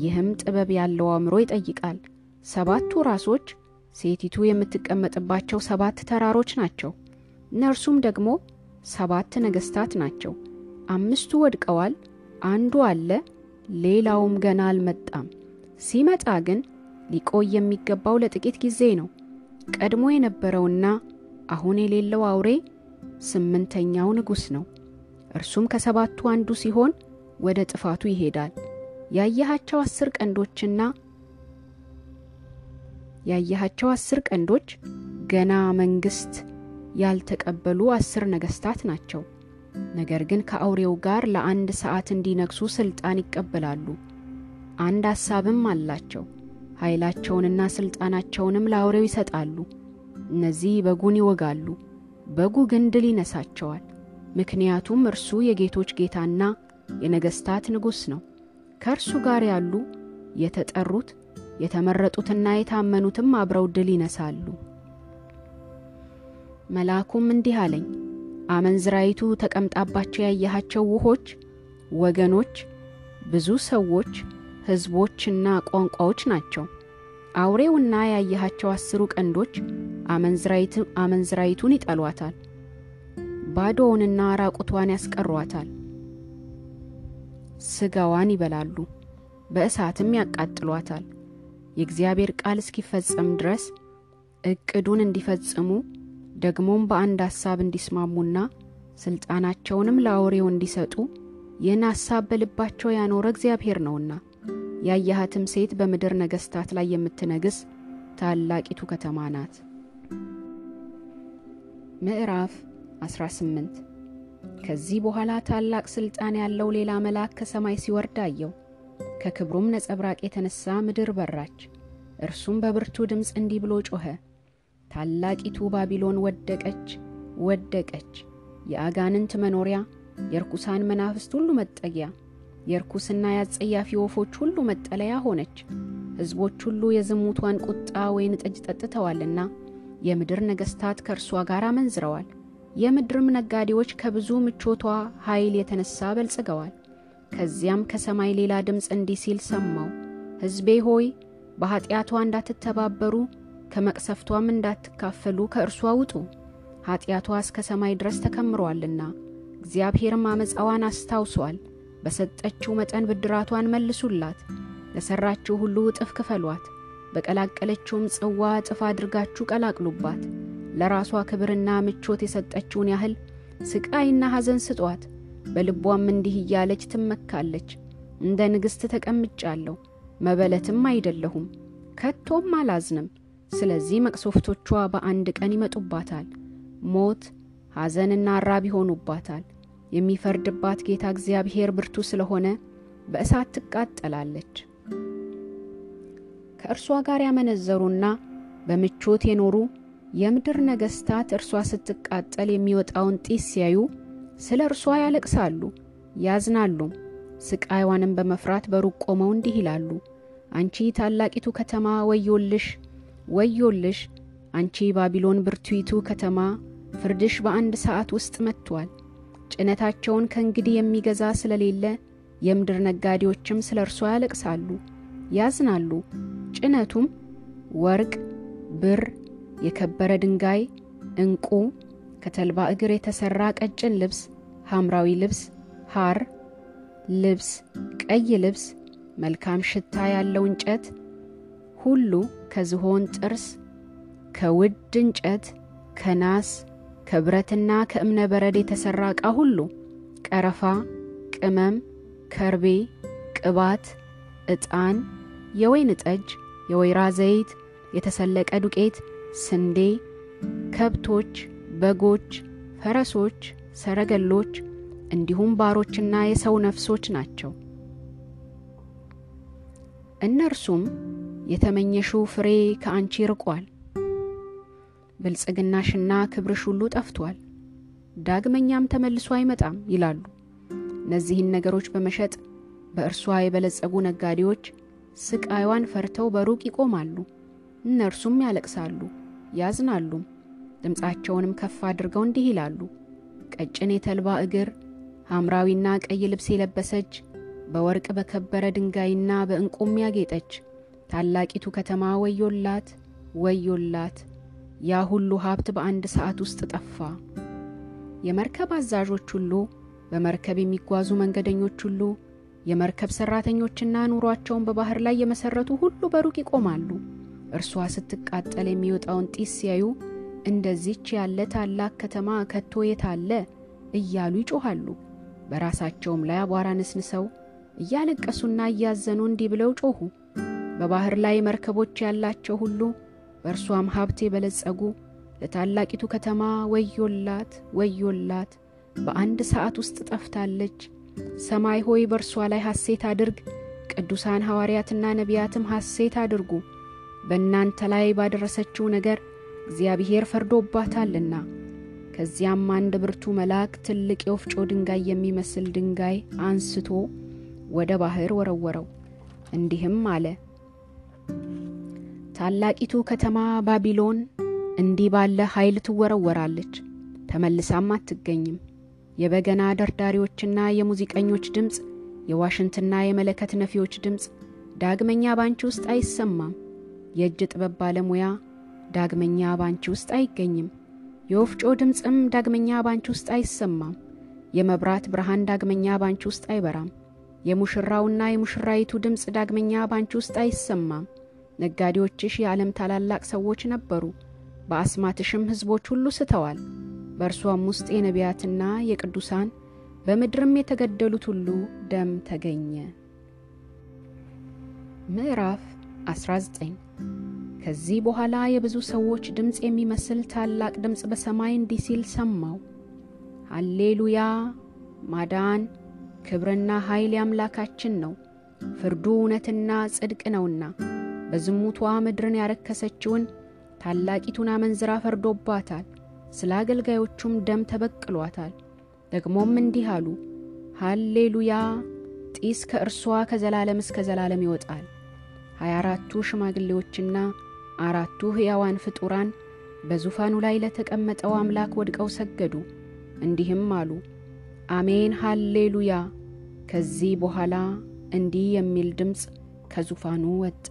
ይህም ጥበብ ያለው አእምሮ ይጠይቃል። ሰባቱ ራሶች ሴቲቱ የምትቀመጥባቸው ሰባት ተራሮች ናቸው። እነርሱም ደግሞ ሰባት ነገሥታት ናቸው። አምስቱ ወድቀዋል፣ አንዱ አለ፣ ሌላውም ገና አልመጣም። ሲመጣ ግን ሊቆይ የሚገባው ለጥቂት ጊዜ ነው። ቀድሞ የነበረውና አሁን የሌለው አውሬ ስምንተኛው ንጉሥ ነው። እርሱም ከሰባቱ አንዱ ሲሆን ወደ ጥፋቱ ይሄዳል። ያየሃቸው አስር ቀንዶችና ያየሃቸው አስር ቀንዶች ገና መንግሥት ያልተቀበሉ አስር ነገሥታት ናቸው። ነገር ግን ከአውሬው ጋር ለአንድ ሰዓት እንዲነግሱ ሥልጣን ይቀበላሉ። አንድ ሐሳብም አላቸው። ኃይላቸውንና ሥልጣናቸውንም ለአውሬው ይሰጣሉ። እነዚህ በጉን ይወጋሉ፣ በጉ ግን ድል ይነሳቸዋል። ምክንያቱም እርሱ የጌቶች ጌታና የነገሥታት ንጉሥ ነው። ከእርሱ ጋር ያሉ የተጠሩት የተመረጡትና የታመኑትም አብረው ድል ይነሳሉ። መልአኩም እንዲህ አለኝ፣ አመንዝራይቱ ተቀምጣባቸው ያየሃቸው ውሆች፣ ወገኖች፣ ብዙ ሰዎች፣ ሕዝቦችና ቋንቋዎች ናቸው። አውሬውና ያየሃቸው አስሩ ቀንዶች አመንዝራይቱን ይጠሏታል፣ ባዶውንና ራቁቷን ያስቀሯታል። ስጋዋን ይበላሉ፣ በእሳትም ያቃጥሏታል። የእግዚአብሔር ቃል እስኪፈጸም ድረስ እቅዱን እንዲፈጽሙ ደግሞም በአንድ ሐሳብ እንዲስማሙና ሥልጣናቸውንም ለአውሬው እንዲሰጡ ይህን ሐሳብ በልባቸው ያኖረ እግዚአብሔር ነውና። ያየሃትም ሴት በምድር ነገሥታት ላይ የምትነግስ ታላቂቱ ከተማ ናት። ምዕራፍ 18 ከዚህ በኋላ ታላቅ ሥልጣን ያለው ሌላ መልአክ ከሰማይ ሲወርድ አየው። ከክብሩም ነጸብራቅ የተነሣ ምድር በራች። እርሱም በብርቱ ድምፅ እንዲህ ብሎ ጮኸ፣ ታላቂቱ ባቢሎን ወደቀች፣ ወደቀች፣ የአጋንንት መኖሪያ፣ የርኩሳን መናፍስት ሁሉ መጠጊያ፣ የርኩስና የአጸያፊ ወፎች ሁሉ መጠለያ ሆነች። ሕዝቦች ሁሉ የዝሙቷን ቁጣ ወይን ጠጅ ጠጥተዋልና የምድር ነገሥታት ከእርሷ ጋር አመንዝረዋል። የምድርም ነጋዴዎች ከብዙ ምቾቷ ኃይል የተነሳ በልጽገዋል። ከዚያም ከሰማይ ሌላ ድምፅ እንዲህ ሲል ሰማው፣ ሕዝቤ ሆይ በኀጢአቷ እንዳትተባበሩ ከመቅሰፍቷም እንዳትካፈሉ ከእርሷ ውጡ። ኀጢአቷ እስከ ሰማይ ድረስ ተከምሯልና እግዚአብሔርም አመፃዋን አስታውሷል። በሰጠችው መጠን ብድራቷን መልሱላት፣ ለሠራችው ሁሉ እጥፍ ክፈሏት። በቀላቀለችውም ጽዋ እጥፍ አድርጋችሁ ቀላቅሉባት። ለራሷ ክብርና ምቾት የሰጠችውን ያህል ስቃይና ሐዘን ስጧት። በልቧም እንዲህ እያለች ትመካለች፣ እንደ ንግሥት ተቀምጫለሁ፣ መበለትም አይደለሁም፣ ከቶም አላዝንም። ስለዚህ መቅሰፍቶቿ በአንድ ቀን ይመጡባታል፣ ሞት ሐዘንና ራብ ይሆኑባታል። የሚፈርድባት ጌታ እግዚአብሔር ብርቱ ስለሆነ በእሳት ትቃጠላለች። ከእርሷ ጋር ያመነዘሩና በምቾት የኖሩ የምድር ነገሥታት እርሷ ስትቃጠል የሚወጣውን ጢስ ሲያዩ ስለ እርሷ ያለቅሳሉ ያዝናሉም። ስቃይዋንም በመፍራት በሩቅ ቆመው እንዲህ ይላሉ፣ አንቺ ታላቂቱ ከተማ ወዮልሽ፣ ወዮልሽ! አንቺ ባቢሎን ብርቱይቱ ከተማ ፍርድሽ በአንድ ሰዓት ውስጥ መጥቷል። ጭነታቸውን ከእንግዲህ የሚገዛ ስለሌለ የምድር ነጋዴዎችም ስለ እርሷ ያለቅሳሉ ያዝናሉ። ጭነቱም ወርቅ፣ ብር፣ የከበረ ድንጋይ፣ ዕንቁ፣ ከተልባ እግር የተሠራ ቀጭን ልብስ፣ ሐምራዊ ልብስ፣ ሐር ልብስ፣ ቀይ ልብስ፣ መልካም ሽታ ያለው እንጨት ሁሉ ከዝሆን ጥርስ፣ ከውድ እንጨት፣ ከናስ፣ ከብረትና ከእብነ በረድ የተሠራ ዕቃ ሁሉ፣ ቀረፋ፣ ቅመም፣ ከርቤ፣ ቅባት፣ ዕጣን፣ የወይን ጠጅ፣ የወይራ ዘይት፣ የተሰለቀ ዱቄት፣ ስንዴ፣ ከብቶች፣ በጎች፣ ፈረሶች፣ ሰረገሎች እንዲሁም ባሮችና የሰው ነፍሶች ናቸው። እነርሱም የተመኘሽው ፍሬ ከአንቺ ርቋል፣ ብልጽግናሽና ክብርሽ ሁሉ ጠፍቷል፣ ዳግመኛም ተመልሶ አይመጣም ይላሉ። እነዚህን ነገሮች በመሸጥ በእርሷ የበለጸጉ ነጋዴዎች ስቃይዋን ፈርተው በሩቅ ይቆማሉ። እነርሱም ያለቅሳሉ ያዝናሉም። ድምፃቸውንም ከፍ አድርገው እንዲህ ይላሉ፣ ቀጭን የተልባ እግር፣ ሐምራዊና ቀይ ልብስ የለበሰች በወርቅ በከበረ ድንጋይና በዕንቁም ያጌጠች ታላቂቱ ከተማ ወዮላት ወዮላት! ያ ሁሉ ሀብት በአንድ ሰዓት ውስጥ ጠፋ። የመርከብ አዛዦች ሁሉ፣ በመርከብ የሚጓዙ መንገደኞች ሁሉ፣ የመርከብ ሠራተኞችና ኑሯቸውን በባሕር ላይ የመሠረቱ ሁሉ በሩቅ ይቆማሉ። እርሷ ስትቃጠል የሚወጣውን ጢስ ሲያዩ እንደዚች ያለ ታላቅ ከተማ ከቶ የት አለ እያሉ ይጮኻሉ። በራሳቸውም ላይ አቧራ ነስንሰው እያለቀሱና እያዘኑ እንዲህ ብለው ጮኹ። በባሕር ላይ መርከቦች ያላቸው ሁሉ በእርሷም ሀብት የበለጸጉ ለታላቂቱ ከተማ ወዮላት ወዮላት! በአንድ ሰዓት ውስጥ ጠፍታለች። ሰማይ ሆይ በእርሷ ላይ ሐሴት አድርግ፣ ቅዱሳን ሐዋርያትና ነቢያትም ሐሴት አድርጉ። በእናንተ ላይ ባደረሰችው ነገር እግዚአብሔር ፈርዶባታልና። ከዚያም አንድ ብርቱ መልአክ ትልቅ የወፍጮ ድንጋይ የሚመስል ድንጋይ አንስቶ ወደ ባሕር ወረወረው፣ እንዲህም አለ ታላቂቱ ከተማ ባቢሎን እንዲህ ባለ ኃይል ትወረወራለች፣ ተመልሳም አትገኝም። የበገና ደርዳሪዎችና የሙዚቀኞች ድምፅ፣ የዋሽንትና የመለከት ነፊዎች ድምፅ ዳግመኛ ባንቺ ውስጥ አይሰማም። የእጅ ጥበብ ባለሙያ ዳግመኛ ባንቺ ውስጥ አይገኝም። የወፍጮ ድምፅም ዳግመኛ ባንቺ ውስጥ አይሰማም። የመብራት ብርሃን ዳግመኛ ባንቺ ውስጥ አይበራም። የሙሽራውና የሙሽራይቱ ድምፅ ዳግመኛ ባንቺ ውስጥ አይሰማም። ነጋዴዎችሽ የዓለም ታላላቅ ሰዎች ነበሩ። በአስማትሽም ሕዝቦች ሁሉ ስተዋል። በእርሷም ውስጥ የነቢያትና የቅዱሳን በምድርም የተገደሉት ሁሉ ደም ተገኘ። ምዕራፍ 19 ከዚህ በኋላ የብዙ ሰዎች ድምፅ የሚመስል ታላቅ ድምፅ በሰማይ እንዲህ ሲል ሰማው። ሃሌሉያ! ማዳን ክብርና ኃይል የአምላካችን ነው፣ ፍርዱ እውነትና ጽድቅ ነውና በዝሙቷ ምድርን ያረከሰችውን ታላቂቱን አመንዝራ ፈርዶባታል። ስለ አገልጋዮቹም ደም ተበቅሏታል። ደግሞም እንዲህ አሉ፣ ሃሌሉያ! ጢስ ከእርሷ ከዘላለም እስከ ዘላለም ይወጣል። ሀያ አራቱ ሽማግሌዎችና አራቱ ሕያዋን ፍጡራን በዙፋኑ ላይ ለተቀመጠው አምላክ ወድቀው ሰገዱ፣ እንዲህም አሉ፣ አሜን ሃሌሉያ። ከዚህ በኋላ እንዲህ የሚል ድምፅ ከዙፋኑ ወጣ።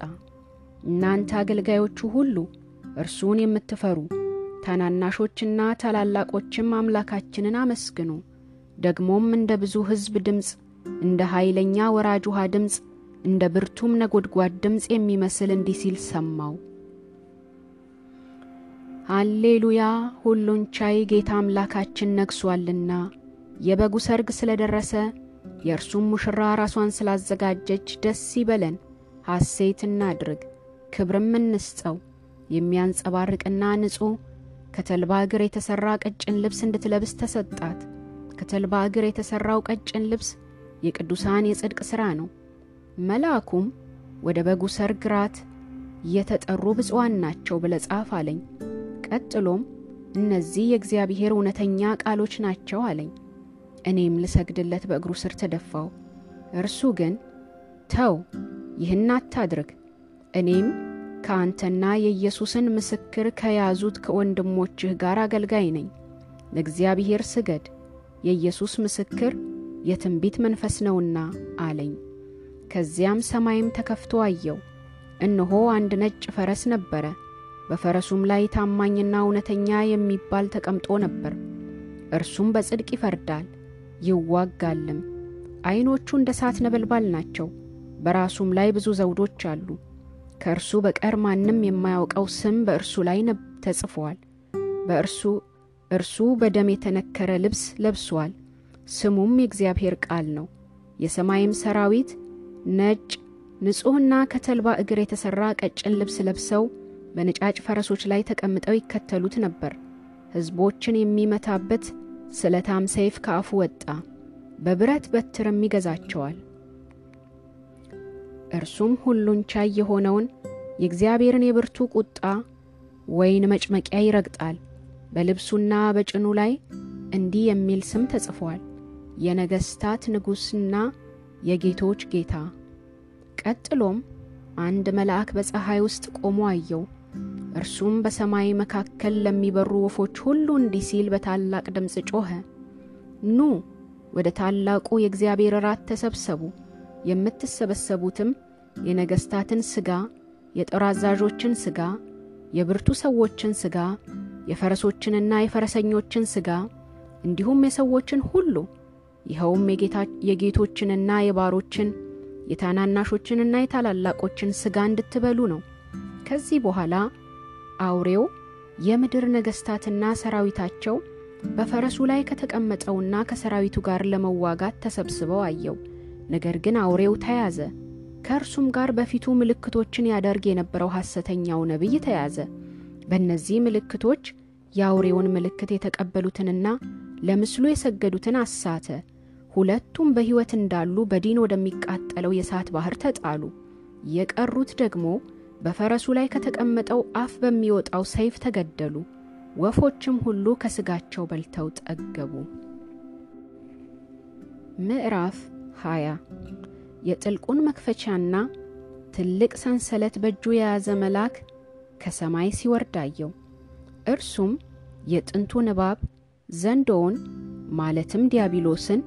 እናንተ አገልጋዮቹ ሁሉ እርሱን የምትፈሩ ታናናሾችና ታላላቆችም አምላካችንን አመስግኑ። ደግሞም እንደ ብዙ ሕዝብ ድምፅ፣ እንደ ኃይለኛ ወራጅ ውሃ ድምፅ፣ እንደ ብርቱም ነጎድጓድ ድምፅ የሚመስል እንዲህ ሲል ሰማው። ሃሌሉያ! ሁሉን ቻይ ጌታ አምላካችን ነግሷልና የበጉ ሰርግ ስለ ደረሰ የእርሱም ሙሽራ ራሷን ስላዘጋጀች ደስ ይበለን፣ ሐሴት እናድርግ፣ ክብርም እንስጠው። የሚያንጸባርቅና ንጹሕ ከተልባ እግር የተሠራ ቀጭን ልብስ እንድትለብስ ተሰጣት። ከተልባ እግር የተሠራው ቀጭን ልብስ የቅዱሳን የጽድቅ ሥራ ነው። መልአኩም ወደ በጉ ሰርግ ራት የተጠሩ ብፁዓን ናቸው ብለህ ጻፍ አለኝ። ቀጥሎም እነዚህ የእግዚአብሔር እውነተኛ ቃሎች ናቸው አለኝ። እኔም ልሰግድለት በእግሩ ስር ተደፋው። እርሱ ግን ተው፣ ይህን አታድርግ፣ እኔም ከአንተና የኢየሱስን ምስክር ከያዙት ከወንድሞችህ ጋር አገልጋይ ነኝ። ለእግዚአብሔር ስገድ፣ የኢየሱስ ምስክር የትንቢት መንፈስ ነውና አለኝ። ከዚያም ሰማይም ተከፍቶ አየው። እነሆ አንድ ነጭ ፈረስ ነበረ። በፈረሱም ላይ ታማኝና እውነተኛ የሚባል ተቀምጦ ነበር። እርሱም በጽድቅ ይፈርዳል ይዋጋልም። ዐይኖቹ እንደ እሳት ነበልባል ናቸው። በራሱም ላይ ብዙ ዘውዶች አሉ። ከእርሱ በቀር ማንም የማያውቀው ስም በእርሱ ላይ ተጽፏል። በእርሱ እርሱ በደም የተነከረ ልብስ ለብሷል። ስሙም የእግዚአብሔር ቃል ነው። የሰማይም ሰራዊት ነጭ ንጹሕና ከተልባ እግር የተሠራ ቀጭን ልብስ ለብሰው በነጫጭ ፈረሶች ላይ ተቀምጠው ይከተሉት ነበር። ሕዝቦችን የሚመታበት ስለታም ሰይፍ ከአፉ ወጣ፣ በብረት በትርም ይገዛቸዋል። እርሱም ሁሉን ቻይ የሆነውን የእግዚአብሔርን የብርቱ ቁጣ ወይን መጭመቂያ ይረግጣል። በልብሱና በጭኑ ላይ እንዲህ የሚል ስም ተጽፏል፣ የነገሥታት ንጉሥና የጌቶች ጌታ። ቀጥሎም አንድ መልአክ በፀሐይ ውስጥ ቆሞ አየው። እርሱም በሰማይ መካከል ለሚበሩ ወፎች ሁሉ እንዲህ ሲል በታላቅ ድምፅ ጮኸ፣ ኑ ወደ ታላቁ የእግዚአብሔር እራት ተሰብሰቡ፣ የምትሰበሰቡትም የነገሥታትን ሥጋ፣ የጦር አዛዦችን ሥጋ፣ የብርቱ ሰዎችን ሥጋ፣ የፈረሶችንና የፈረሰኞችን ሥጋ እንዲሁም የሰዎችን ሁሉ ይኸውም የጌቶችንና የባሮችን የታናናሾችንና የታላላቆችን ሥጋ እንድትበሉ ነው። ከዚህ በኋላ አውሬው የምድር ነገሥታትና ሰራዊታቸው በፈረሱ ላይ ከተቀመጠውና ከሰራዊቱ ጋር ለመዋጋት ተሰብስበው አየው። ነገር ግን አውሬው ተያዘ፣ ከእርሱም ጋር በፊቱ ምልክቶችን ያደርግ የነበረው ሐሰተኛው ነቢይ ተያዘ። በእነዚህ ምልክቶች የአውሬውን ምልክት የተቀበሉትንና ለምስሉ የሰገዱትን አሳተ። ሁለቱም በሕይወት እንዳሉ በዲን ወደሚቃጠለው የእሳት ባሕር ተጣሉ። የቀሩት ደግሞ በፈረሱ ላይ ከተቀመጠው አፍ በሚወጣው ሰይፍ ተገደሉ። ወፎችም ሁሉ ከሥጋቸው በልተው ጠገቡ። ምዕራፍ 20 የጥልቁን መክፈቻና ትልቅ ሰንሰለት በእጁ የያዘ መልአክ ከሰማይ ሲወርድ አየው። እርሱም የጥንቱን እባብ ዘንዶውን ማለትም ዲያብሎስን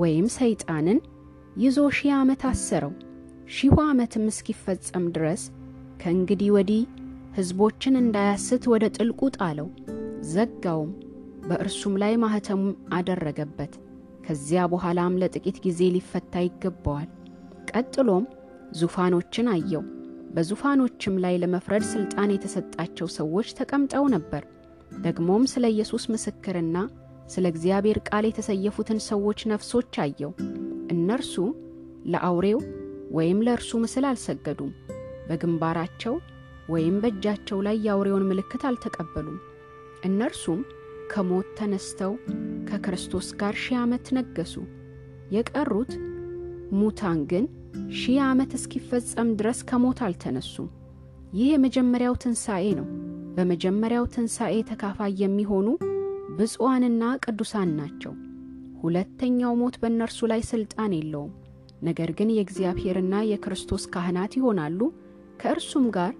ወይም ሰይጣንን ይዞ ሺህ ዓመት አሰረው። ሺሁ ዓመትም እስኪፈጸም ድረስ ከእንግዲህ ወዲህ ሕዝቦችን እንዳያስት ወደ ጥልቁ ጣለው፣ ዘጋውም፣ በእርሱም ላይ ማኅተም አደረገበት። ከዚያ በኋላም ለጥቂት ጊዜ ሊፈታ ይገባዋል። ቀጥሎም ዙፋኖችን አየው። በዙፋኖችም ላይ ለመፍረድ ሥልጣን የተሰጣቸው ሰዎች ተቀምጠው ነበር። ደግሞም ስለ ኢየሱስ ምስክርና ስለ እግዚአብሔር ቃል የተሰየፉትን ሰዎች ነፍሶች አየው። እነርሱ ለአውሬው ወይም ለእርሱ ምስል አልሰገዱም፣ በግንባራቸው ወይም በእጃቸው ላይ የአውሬውን ምልክት አልተቀበሉም። እነርሱም ከሞት ተነስተው ከክርስቶስ ጋር ሺህ ዓመት ነገሱ። የቀሩት ሙታን ግን ሺህ ዓመት እስኪፈጸም ድረስ ከሞት አልተነሱም። ይህ የመጀመሪያው ትንሣኤ ነው። በመጀመሪያው ትንሣኤ ተካፋይ የሚሆኑ ብፁዓንና ቅዱሳን ናቸው። ሁለተኛው ሞት በእነርሱ ላይ ሥልጣን የለውም። ነገር ግን የእግዚአብሔርና የክርስቶስ ካህናት ይሆናሉ፣ ከእርሱም ጋር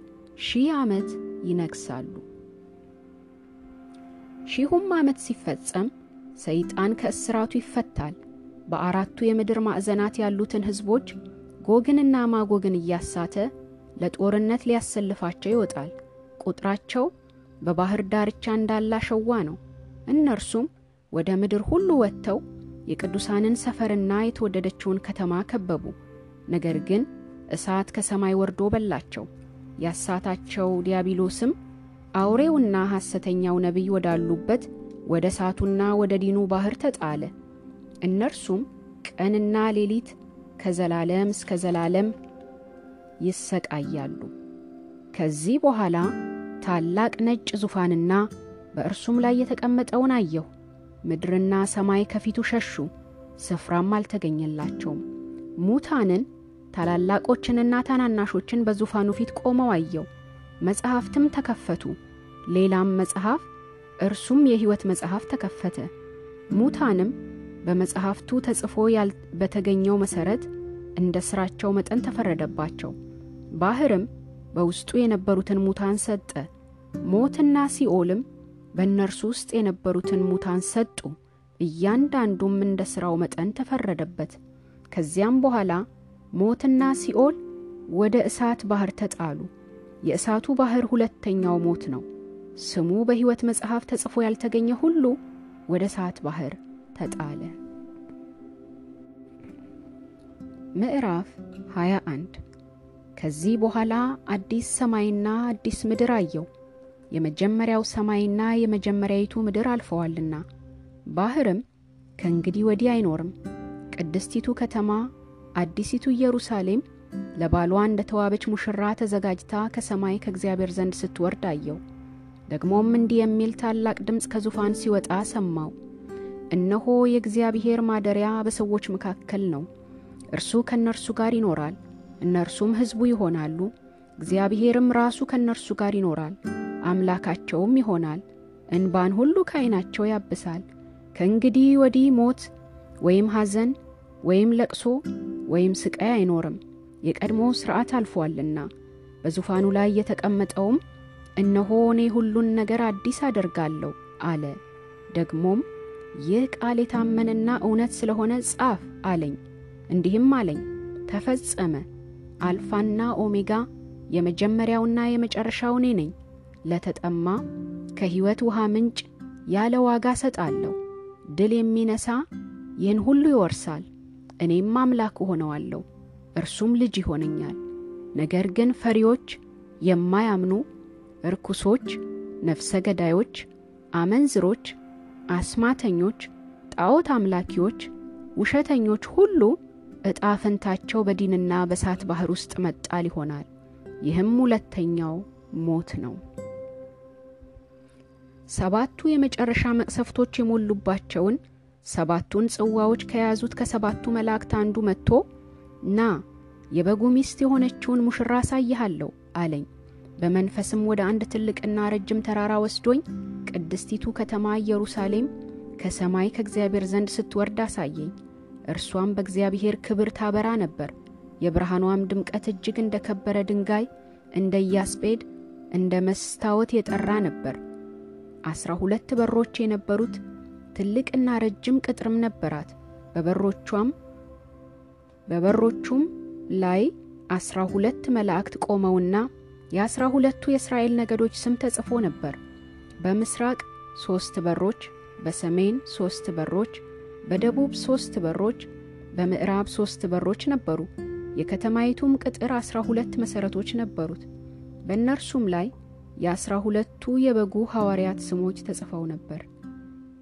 ሺህ ዓመት ይነግሣሉ። ሺሁም ዓመት ሲፈጸም ሰይጣን ከእስራቱ ይፈታል። በአራቱ የምድር ማዕዘናት ያሉትን ሕዝቦች ጎግንና ማጎግን እያሳተ ለጦርነት ሊያሰልፋቸው ይወጣል። ቁጥራቸው በባሕር ዳርቻ እንዳለ አሸዋ ነው። እነርሱም ወደ ምድር ሁሉ ወጥተው የቅዱሳንን ሰፈርና የተወደደችውን ከተማ ከበቡ። ነገር ግን እሳት ከሰማይ ወርዶ በላቸው። ያሳታቸው ዲያብሎስም አውሬውና ሐሰተኛው ነቢይ ወዳሉበት ወደ እሳቱና ወደ ዲኑ ባሕር ተጣለ። እነርሱም ቀንና ሌሊት ከዘላለም እስከ ዘላለም ይሰቃያሉ። ከዚህ በኋላ ታላቅ ነጭ ዙፋንና በእርሱም ላይ የተቀመጠውን አየሁ። ምድርና ሰማይ ከፊቱ ሸሹ፣ ስፍራም አልተገኘላቸውም። ሙታንን ታላላቆችንና ታናናሾችን በዙፋኑ ፊት ቆመው አየው። መጽሐፍትም ተከፈቱ። ሌላም መጽሐፍ እርሱም የሕይወት መጽሐፍ ተከፈተ። ሙታንም በመጽሐፍቱ ተጽፎ በተገኘው መሠረት እንደ ሥራቸው መጠን ተፈረደባቸው። ባሕርም በውስጡ የነበሩትን ሙታን ሰጠ። ሞትና ሲኦልም በእነርሱ ውስጥ የነበሩትን ሙታን ሰጡ። እያንዳንዱም እንደ ሥራው መጠን ተፈረደበት። ከዚያም በኋላ ሞትና ሲኦል ወደ እሳት ባሕር ተጣሉ። የእሳቱ ባሕር ሁለተኛው ሞት ነው። ስሙ በሕይወት መጽሐፍ ተጽፎ ያልተገኘ ሁሉ ወደ እሳት ባሕር ተጣለ። ምዕራፍ 21 ከዚህ በኋላ አዲስ ሰማይና አዲስ ምድር አየው። የመጀመሪያው ሰማይና የመጀመሪያይቱ ምድር አልፈዋልና፣ ባሕርም ከእንግዲህ ወዲህ አይኖርም። ቅድስቲቱ ከተማ አዲሲቱ ኢየሩሳሌም ለባሏ እንደ ተዋበች ሙሽራ ተዘጋጅታ ከሰማይ ከእግዚአብሔር ዘንድ ስትወርድ አየው። ደግሞም እንዲህ የሚል ታላቅ ድምፅ ከዙፋን ሲወጣ ሰማው። እነሆ የእግዚአብሔር ማደሪያ በሰዎች መካከል ነው። እርሱ ከእነርሱ ጋር ይኖራል፣ እነርሱም ሕዝቡ ይሆናሉ። እግዚአብሔርም ራሱ ከእነርሱ ጋር ይኖራል፣ አምላካቸውም ይሆናል። እንባን ሁሉ ከዓይናቸው ያብሳል። ከእንግዲህ ወዲህ ሞት ወይም ሐዘን ወይም ለቅሶ ወይም ስቃይ አይኖርም፣ የቀድሞ ሥርዓት አልፎአልና። በዙፋኑ ላይ የተቀመጠውም እነሆ እኔ ሁሉን ነገር አዲስ አደርጋለሁ አለ። ደግሞም ይህ ቃል የታመነና እውነት ስለሆነ ጻፍ አለኝ። እንዲህም አለኝ፣ ተፈጸመ። አልፋና ኦሜጋ የመጀመሪያውና የመጨረሻው እኔ ነኝ። ለተጠማ ከሕይወት ውሃ ምንጭ ያለ ዋጋ ሰጣለሁ። ድል የሚነሳ ይህን ሁሉ ይወርሳል። እኔም አምላክ እሆነዋለሁ፣ እርሱም ልጅ ይሆነኛል። ነገር ግን ፈሪዎች፣ የማያምኑ ርኩሶች፣ ነፍሰ ገዳዮች፣ አመንዝሮች፣ አስማተኞች፣ ጣዖት አምላኪዎች፣ ውሸተኞች ሁሉ ዕጣ ፈንታቸው በዲንና በሳት ባሕር ውስጥ መጣል ይሆናል። ይህም ሁለተኛው ሞት ነው። ሰባቱ የመጨረሻ መቅሰፍቶች የሞሉባቸውን ሰባቱን ጽዋዎች ከያዙት ከሰባቱ መላእክት አንዱ መጥቶ ና የበጉ ሚስት የሆነችውን ሙሽራ አሳይሃለሁ አለኝ። በመንፈስም ወደ አንድ ትልቅና ረጅም ተራራ ወስዶኝ ቅድስቲቱ ከተማ ኢየሩሳሌም ከሰማይ ከእግዚአብሔር ዘንድ ስትወርድ አሳየኝ። እርሷም በእግዚአብሔር ክብር ታበራ ነበር። የብርሃኗም ድምቀት እጅግ እንደ ከበረ ድንጋይ እንደ ኢያስጴድ እንደ መስታወት የጠራ ነበር። አስራ ሁለት በሮች የነበሩት ትልቅና ረጅም ቅጥርም ነበራት። በበሮቿም በበሮቹም ላይ አስራ ሁለት መላእክት ቆመውና የአስራ ሁለቱ የእስራኤል ነገዶች ስም ተጽፎ ነበር። በምስራቅ ሦስት በሮች፣ በሰሜን ሦስት በሮች፣ በደቡብ ሦስት በሮች፣ በምዕራብ ሦስት በሮች ነበሩ። የከተማይቱም ቅጥር አስራ ሁለት መሠረቶች ነበሩት። በእነርሱም ላይ የአስራ ሁለቱ የበጉ ሐዋርያት ስሞች ተጽፈው ነበር።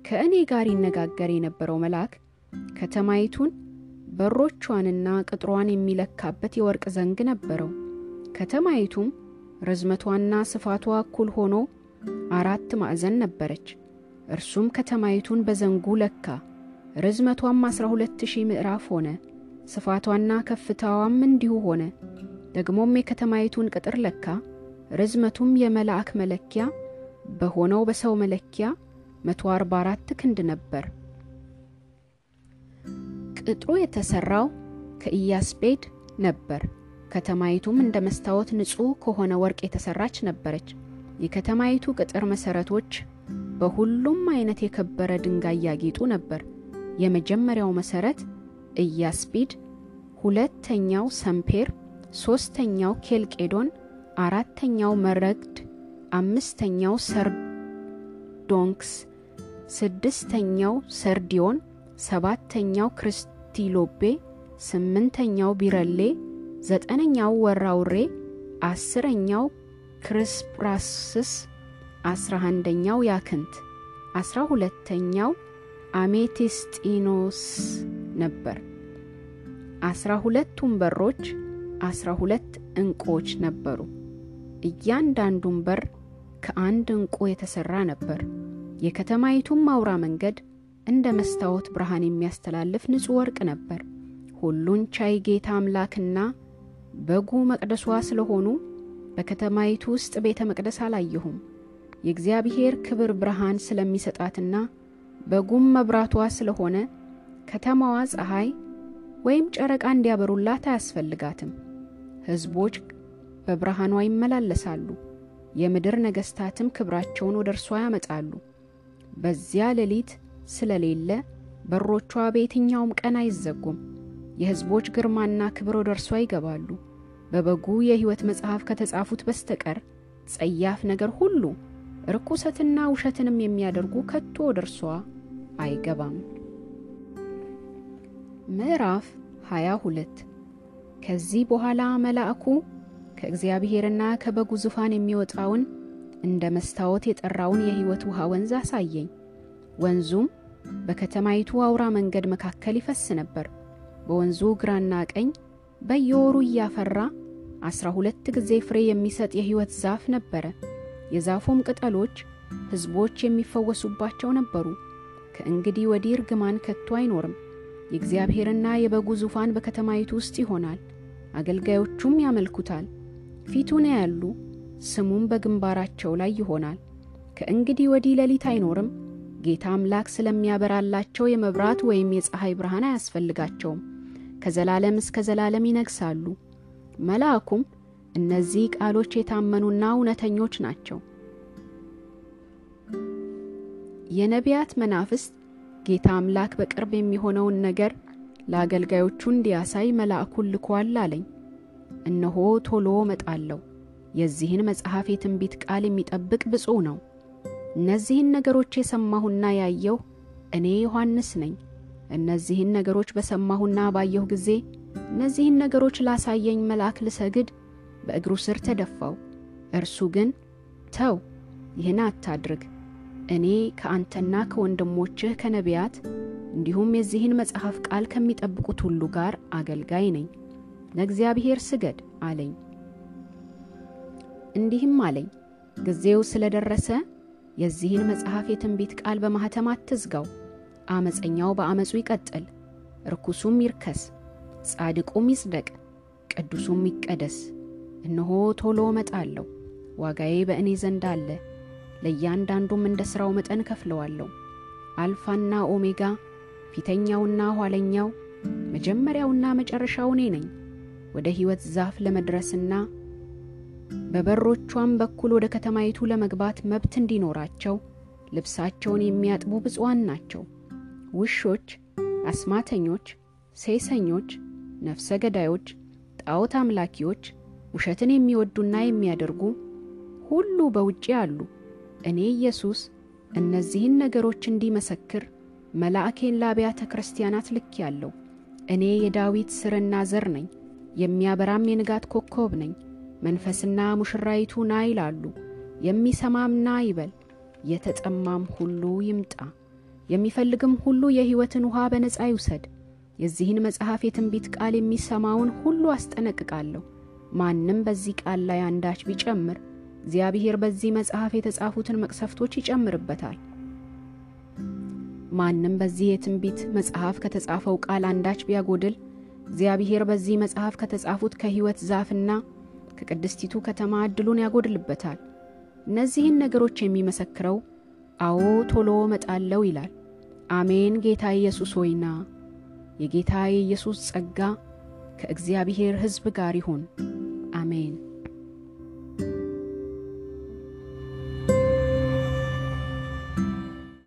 ከእኔ ጋር ይነጋገር የነበረው መልአክ ከተማይቱን በሮቿንና ቅጥሯን የሚለካበት የወርቅ ዘንግ ነበረው። ከተማይቱም ርዝመቷና ስፋቷ እኩል ሆኖ አራት ማዕዘን ነበረች። እርሱም ከተማይቱን በዘንጉ ለካ። ርዝመቷም አስራ ሁለት ሺህ ምዕራፍ ሆነ። ስፋቷና ከፍታዋም እንዲሁ ሆነ። ደግሞም የከተማይቱን ቅጥር ለካ። ርዝመቱም የመልአክ መለኪያ በሆነው በሰው መለኪያ 144 ክንድ ነበር። ቅጥሩ የተሠራው ከኢያስጴድ ነበር። ከተማይቱም እንደ መስታወት ንጹሕ ከሆነ ወርቅ የተሠራች ነበረች። የከተማይቱ ቅጥር መሠረቶች በሁሉም አይነት የከበረ ድንጋይ ያጌጡ ነበር። የመጀመሪያው መሠረት ኢያስጲድ፣ ሁለተኛው ሰንፔር፣ ሦስተኛው ኬልቄዶን፣ አራተኛው መረግድ፣ አምስተኛው ሰርዶንክስ፣ ስድስተኛው ሰርዲዮን፣ ሰባተኛው ክርስቲሎቤ፣ ስምንተኛው ቢረሌ፣ ዘጠነኛው ወራውሬ፣ አስረኛው ክርስፕራስስ፣ አስራ አንደኛው ያክንት፣ አስራ ሁለተኛው አሜቴስጢኖስ ነበር። አስራ ሁለቱም በሮች አስራ ሁለት ዕንቁዎች ነበሩ። እያንዳንዱም በር ከአንድ ዕንቁ የተሠራ ነበር። የከተማይቱም አውራ መንገድ እንደ መስታወት ብርሃን የሚያስተላልፍ ንጹሕ ወርቅ ነበር። ሁሉን ቻይ ጌታ አምላክና በጉ መቅደሷ ስለሆኑ በከተማይቱ ውስጥ ቤተ መቅደስ አላየሁም። የእግዚአብሔር ክብር ብርሃን ስለሚሰጣትና በጉም መብራቷ ስለሆነ ከተማዋ ፀሐይ ወይም ጨረቃ እንዲያበሩላት አያስፈልጋትም። ሕዝቦች በብርሃኗ ይመላለሳሉ፣ የምድር ነገሥታትም ክብራቸውን ወደ እርሷ ያመጣሉ። በዚያ ሌሊት ስለሌለ በሮቿ በየትኛውም ቀን አይዘጉም። የሕዝቦች ግርማና ክብር ወደ እርሷ ይገባሉ። በበጉ የሕይወት መጽሐፍ ከተጻፉት በስተቀር ጸያፍ ነገር ሁሉ ርኩሰትና ውሸትንም የሚያደርጉ ከቶ ወደ እርሷ አይገባም። ምዕራፍ 22 ከዚህ በኋላ መልአኩ ከእግዚአብሔርና ከበጉ ዙፋን የሚወጣውን እንደ መስታወት የጠራውን የሕይወት ውሃ ወንዝ አሳየኝ። ወንዙም በከተማይቱ አውራ መንገድ መካከል ይፈስ ነበር። በወንዙ ግራና ቀኝ በየወሩ እያፈራ አስራ ሁለት ጊዜ ፍሬ የሚሰጥ የሕይወት ዛፍ ነበረ። የዛፉም ቅጠሎች ሕዝቦች የሚፈወሱባቸው ነበሩ። ከእንግዲህ ወዲህ እርግማን ከቶ አይኖርም። የእግዚአብሔርና የበጉ ዙፋን በከተማይቱ ውስጥ ይሆናል። አገልጋዮቹም ያመልኩታል። ፊቱን ያያሉ፣ ስሙም በግንባራቸው ላይ ይሆናል። ከእንግዲህ ወዲህ ሌሊት አይኖርም። ጌታ አምላክ ስለሚያበራላቸው የመብራት ወይም የፀሐይ ብርሃን አያስፈልጋቸውም። ከዘላለም እስከ ዘላለም ይነግሳሉ። መልአኩም እነዚህ ቃሎች የታመኑና እውነተኞች ናቸው። የነቢያት መናፍስት ጌታ አምላክ በቅርብ የሚሆነውን ነገር ለአገልጋዮቹ እንዲያሳይ መልአኩን ልኳል አለኝ። እነሆ ቶሎ እመጣለሁ። የዚህን መጽሐፍ የትንቢት ቃል የሚጠብቅ ብፁዕ ነው። እነዚህን ነገሮች የሰማሁና ያየሁ እኔ ዮሐንስ ነኝ። እነዚህን ነገሮች በሰማሁና ባየሁ ጊዜ እነዚህን ነገሮች ላሳየኝ መልአክ ልሰግድ በእግሩ ስር ተደፋው። እርሱ ግን ተው፣ ይህን አታድርግ፣ እኔ ከአንተና ከወንድሞችህ ከነቢያት እንዲሁም የዚህን መጽሐፍ ቃል ከሚጠብቁት ሁሉ ጋር አገልጋይ ነኝ። ለእግዚአብሔር ስገድ አለኝ። እንዲህም አለኝ፣ ጊዜው ስለደረሰ የዚህን መጽሐፍ የትንቢት ቃል በማኅተም አትዝጋው። አመፀኛው በአመፁ ይቀጥል፣ ርኩሱም ይርከስ፣ ጻድቁም ይጽደቅ፣ ቅዱሱም ይቀደስ። እነሆ ቶሎ እመጣለሁ፣ ዋጋዬ በእኔ ዘንድ አለ፣ ለእያንዳንዱም እንደ ሥራው መጠን ከፍለዋለሁ። አልፋና ኦሜጋ፣ ፊተኛውና ኋለኛው፣ መጀመሪያውና መጨረሻው እኔ ነኝ። ወደ ሕይወት ዛፍ ለመድረስና በበሮቿም በኩል ወደ ከተማይቱ ለመግባት መብት እንዲኖራቸው ልብሳቸውን የሚያጥቡ ብፁዓን ናቸው። ውሾች፣ አስማተኞች፣ ሴሰኞች፣ ነፍሰ ገዳዮች፣ ጣዖት አምላኪዎች፣ ውሸትን የሚወዱና የሚያደርጉ ሁሉ በውጪ አሉ። እኔ ኢየሱስ እነዚህን ነገሮች እንዲመሰክር መልአኬን ለአብያተ ክርስቲያናት ልኬአለሁ። እኔ የዳዊት ሥርና ዘር ነኝ፣ የሚያበራም የንጋት ኮከብ ነኝ። መንፈስና ሙሽራይቱ ና ይላሉ። የሚሰማም ይበል፣ የተጠማም ሁሉ ይምጣ፣ የሚፈልግም ሁሉ የሕይወትን ውኃ በነፃ ይውሰድ። የዚህን መጽሐፍ የትንቢት ቃል የሚሰማውን ሁሉ አስጠነቅቃለሁ። ማንም በዚህ ቃል ላይ አንዳች ቢጨምር እግዚአብሔር በዚህ መጽሐፍ የተጻፉትን መቅሰፍቶች ይጨምርበታል። ማንም በዚህ የትንቢት መጽሐፍ ከተጻፈው ቃል አንዳች ቢያጎድል እግዚአብሔር በዚህ መጽሐፍ ከተጻፉት ከሕይወት ዛፍና ከቅድስቲቱ ከተማ ዕድሉን ያጎድልበታል። እነዚህን ነገሮች የሚመሰክረው አዎ ቶሎ እመጣለሁ ይላል። አሜን። ጌታ ኢየሱስ ሆይና የጌታ የኢየሱስ ጸጋ ከእግዚአብሔር ሕዝብ ጋር ይሁን። አሜን።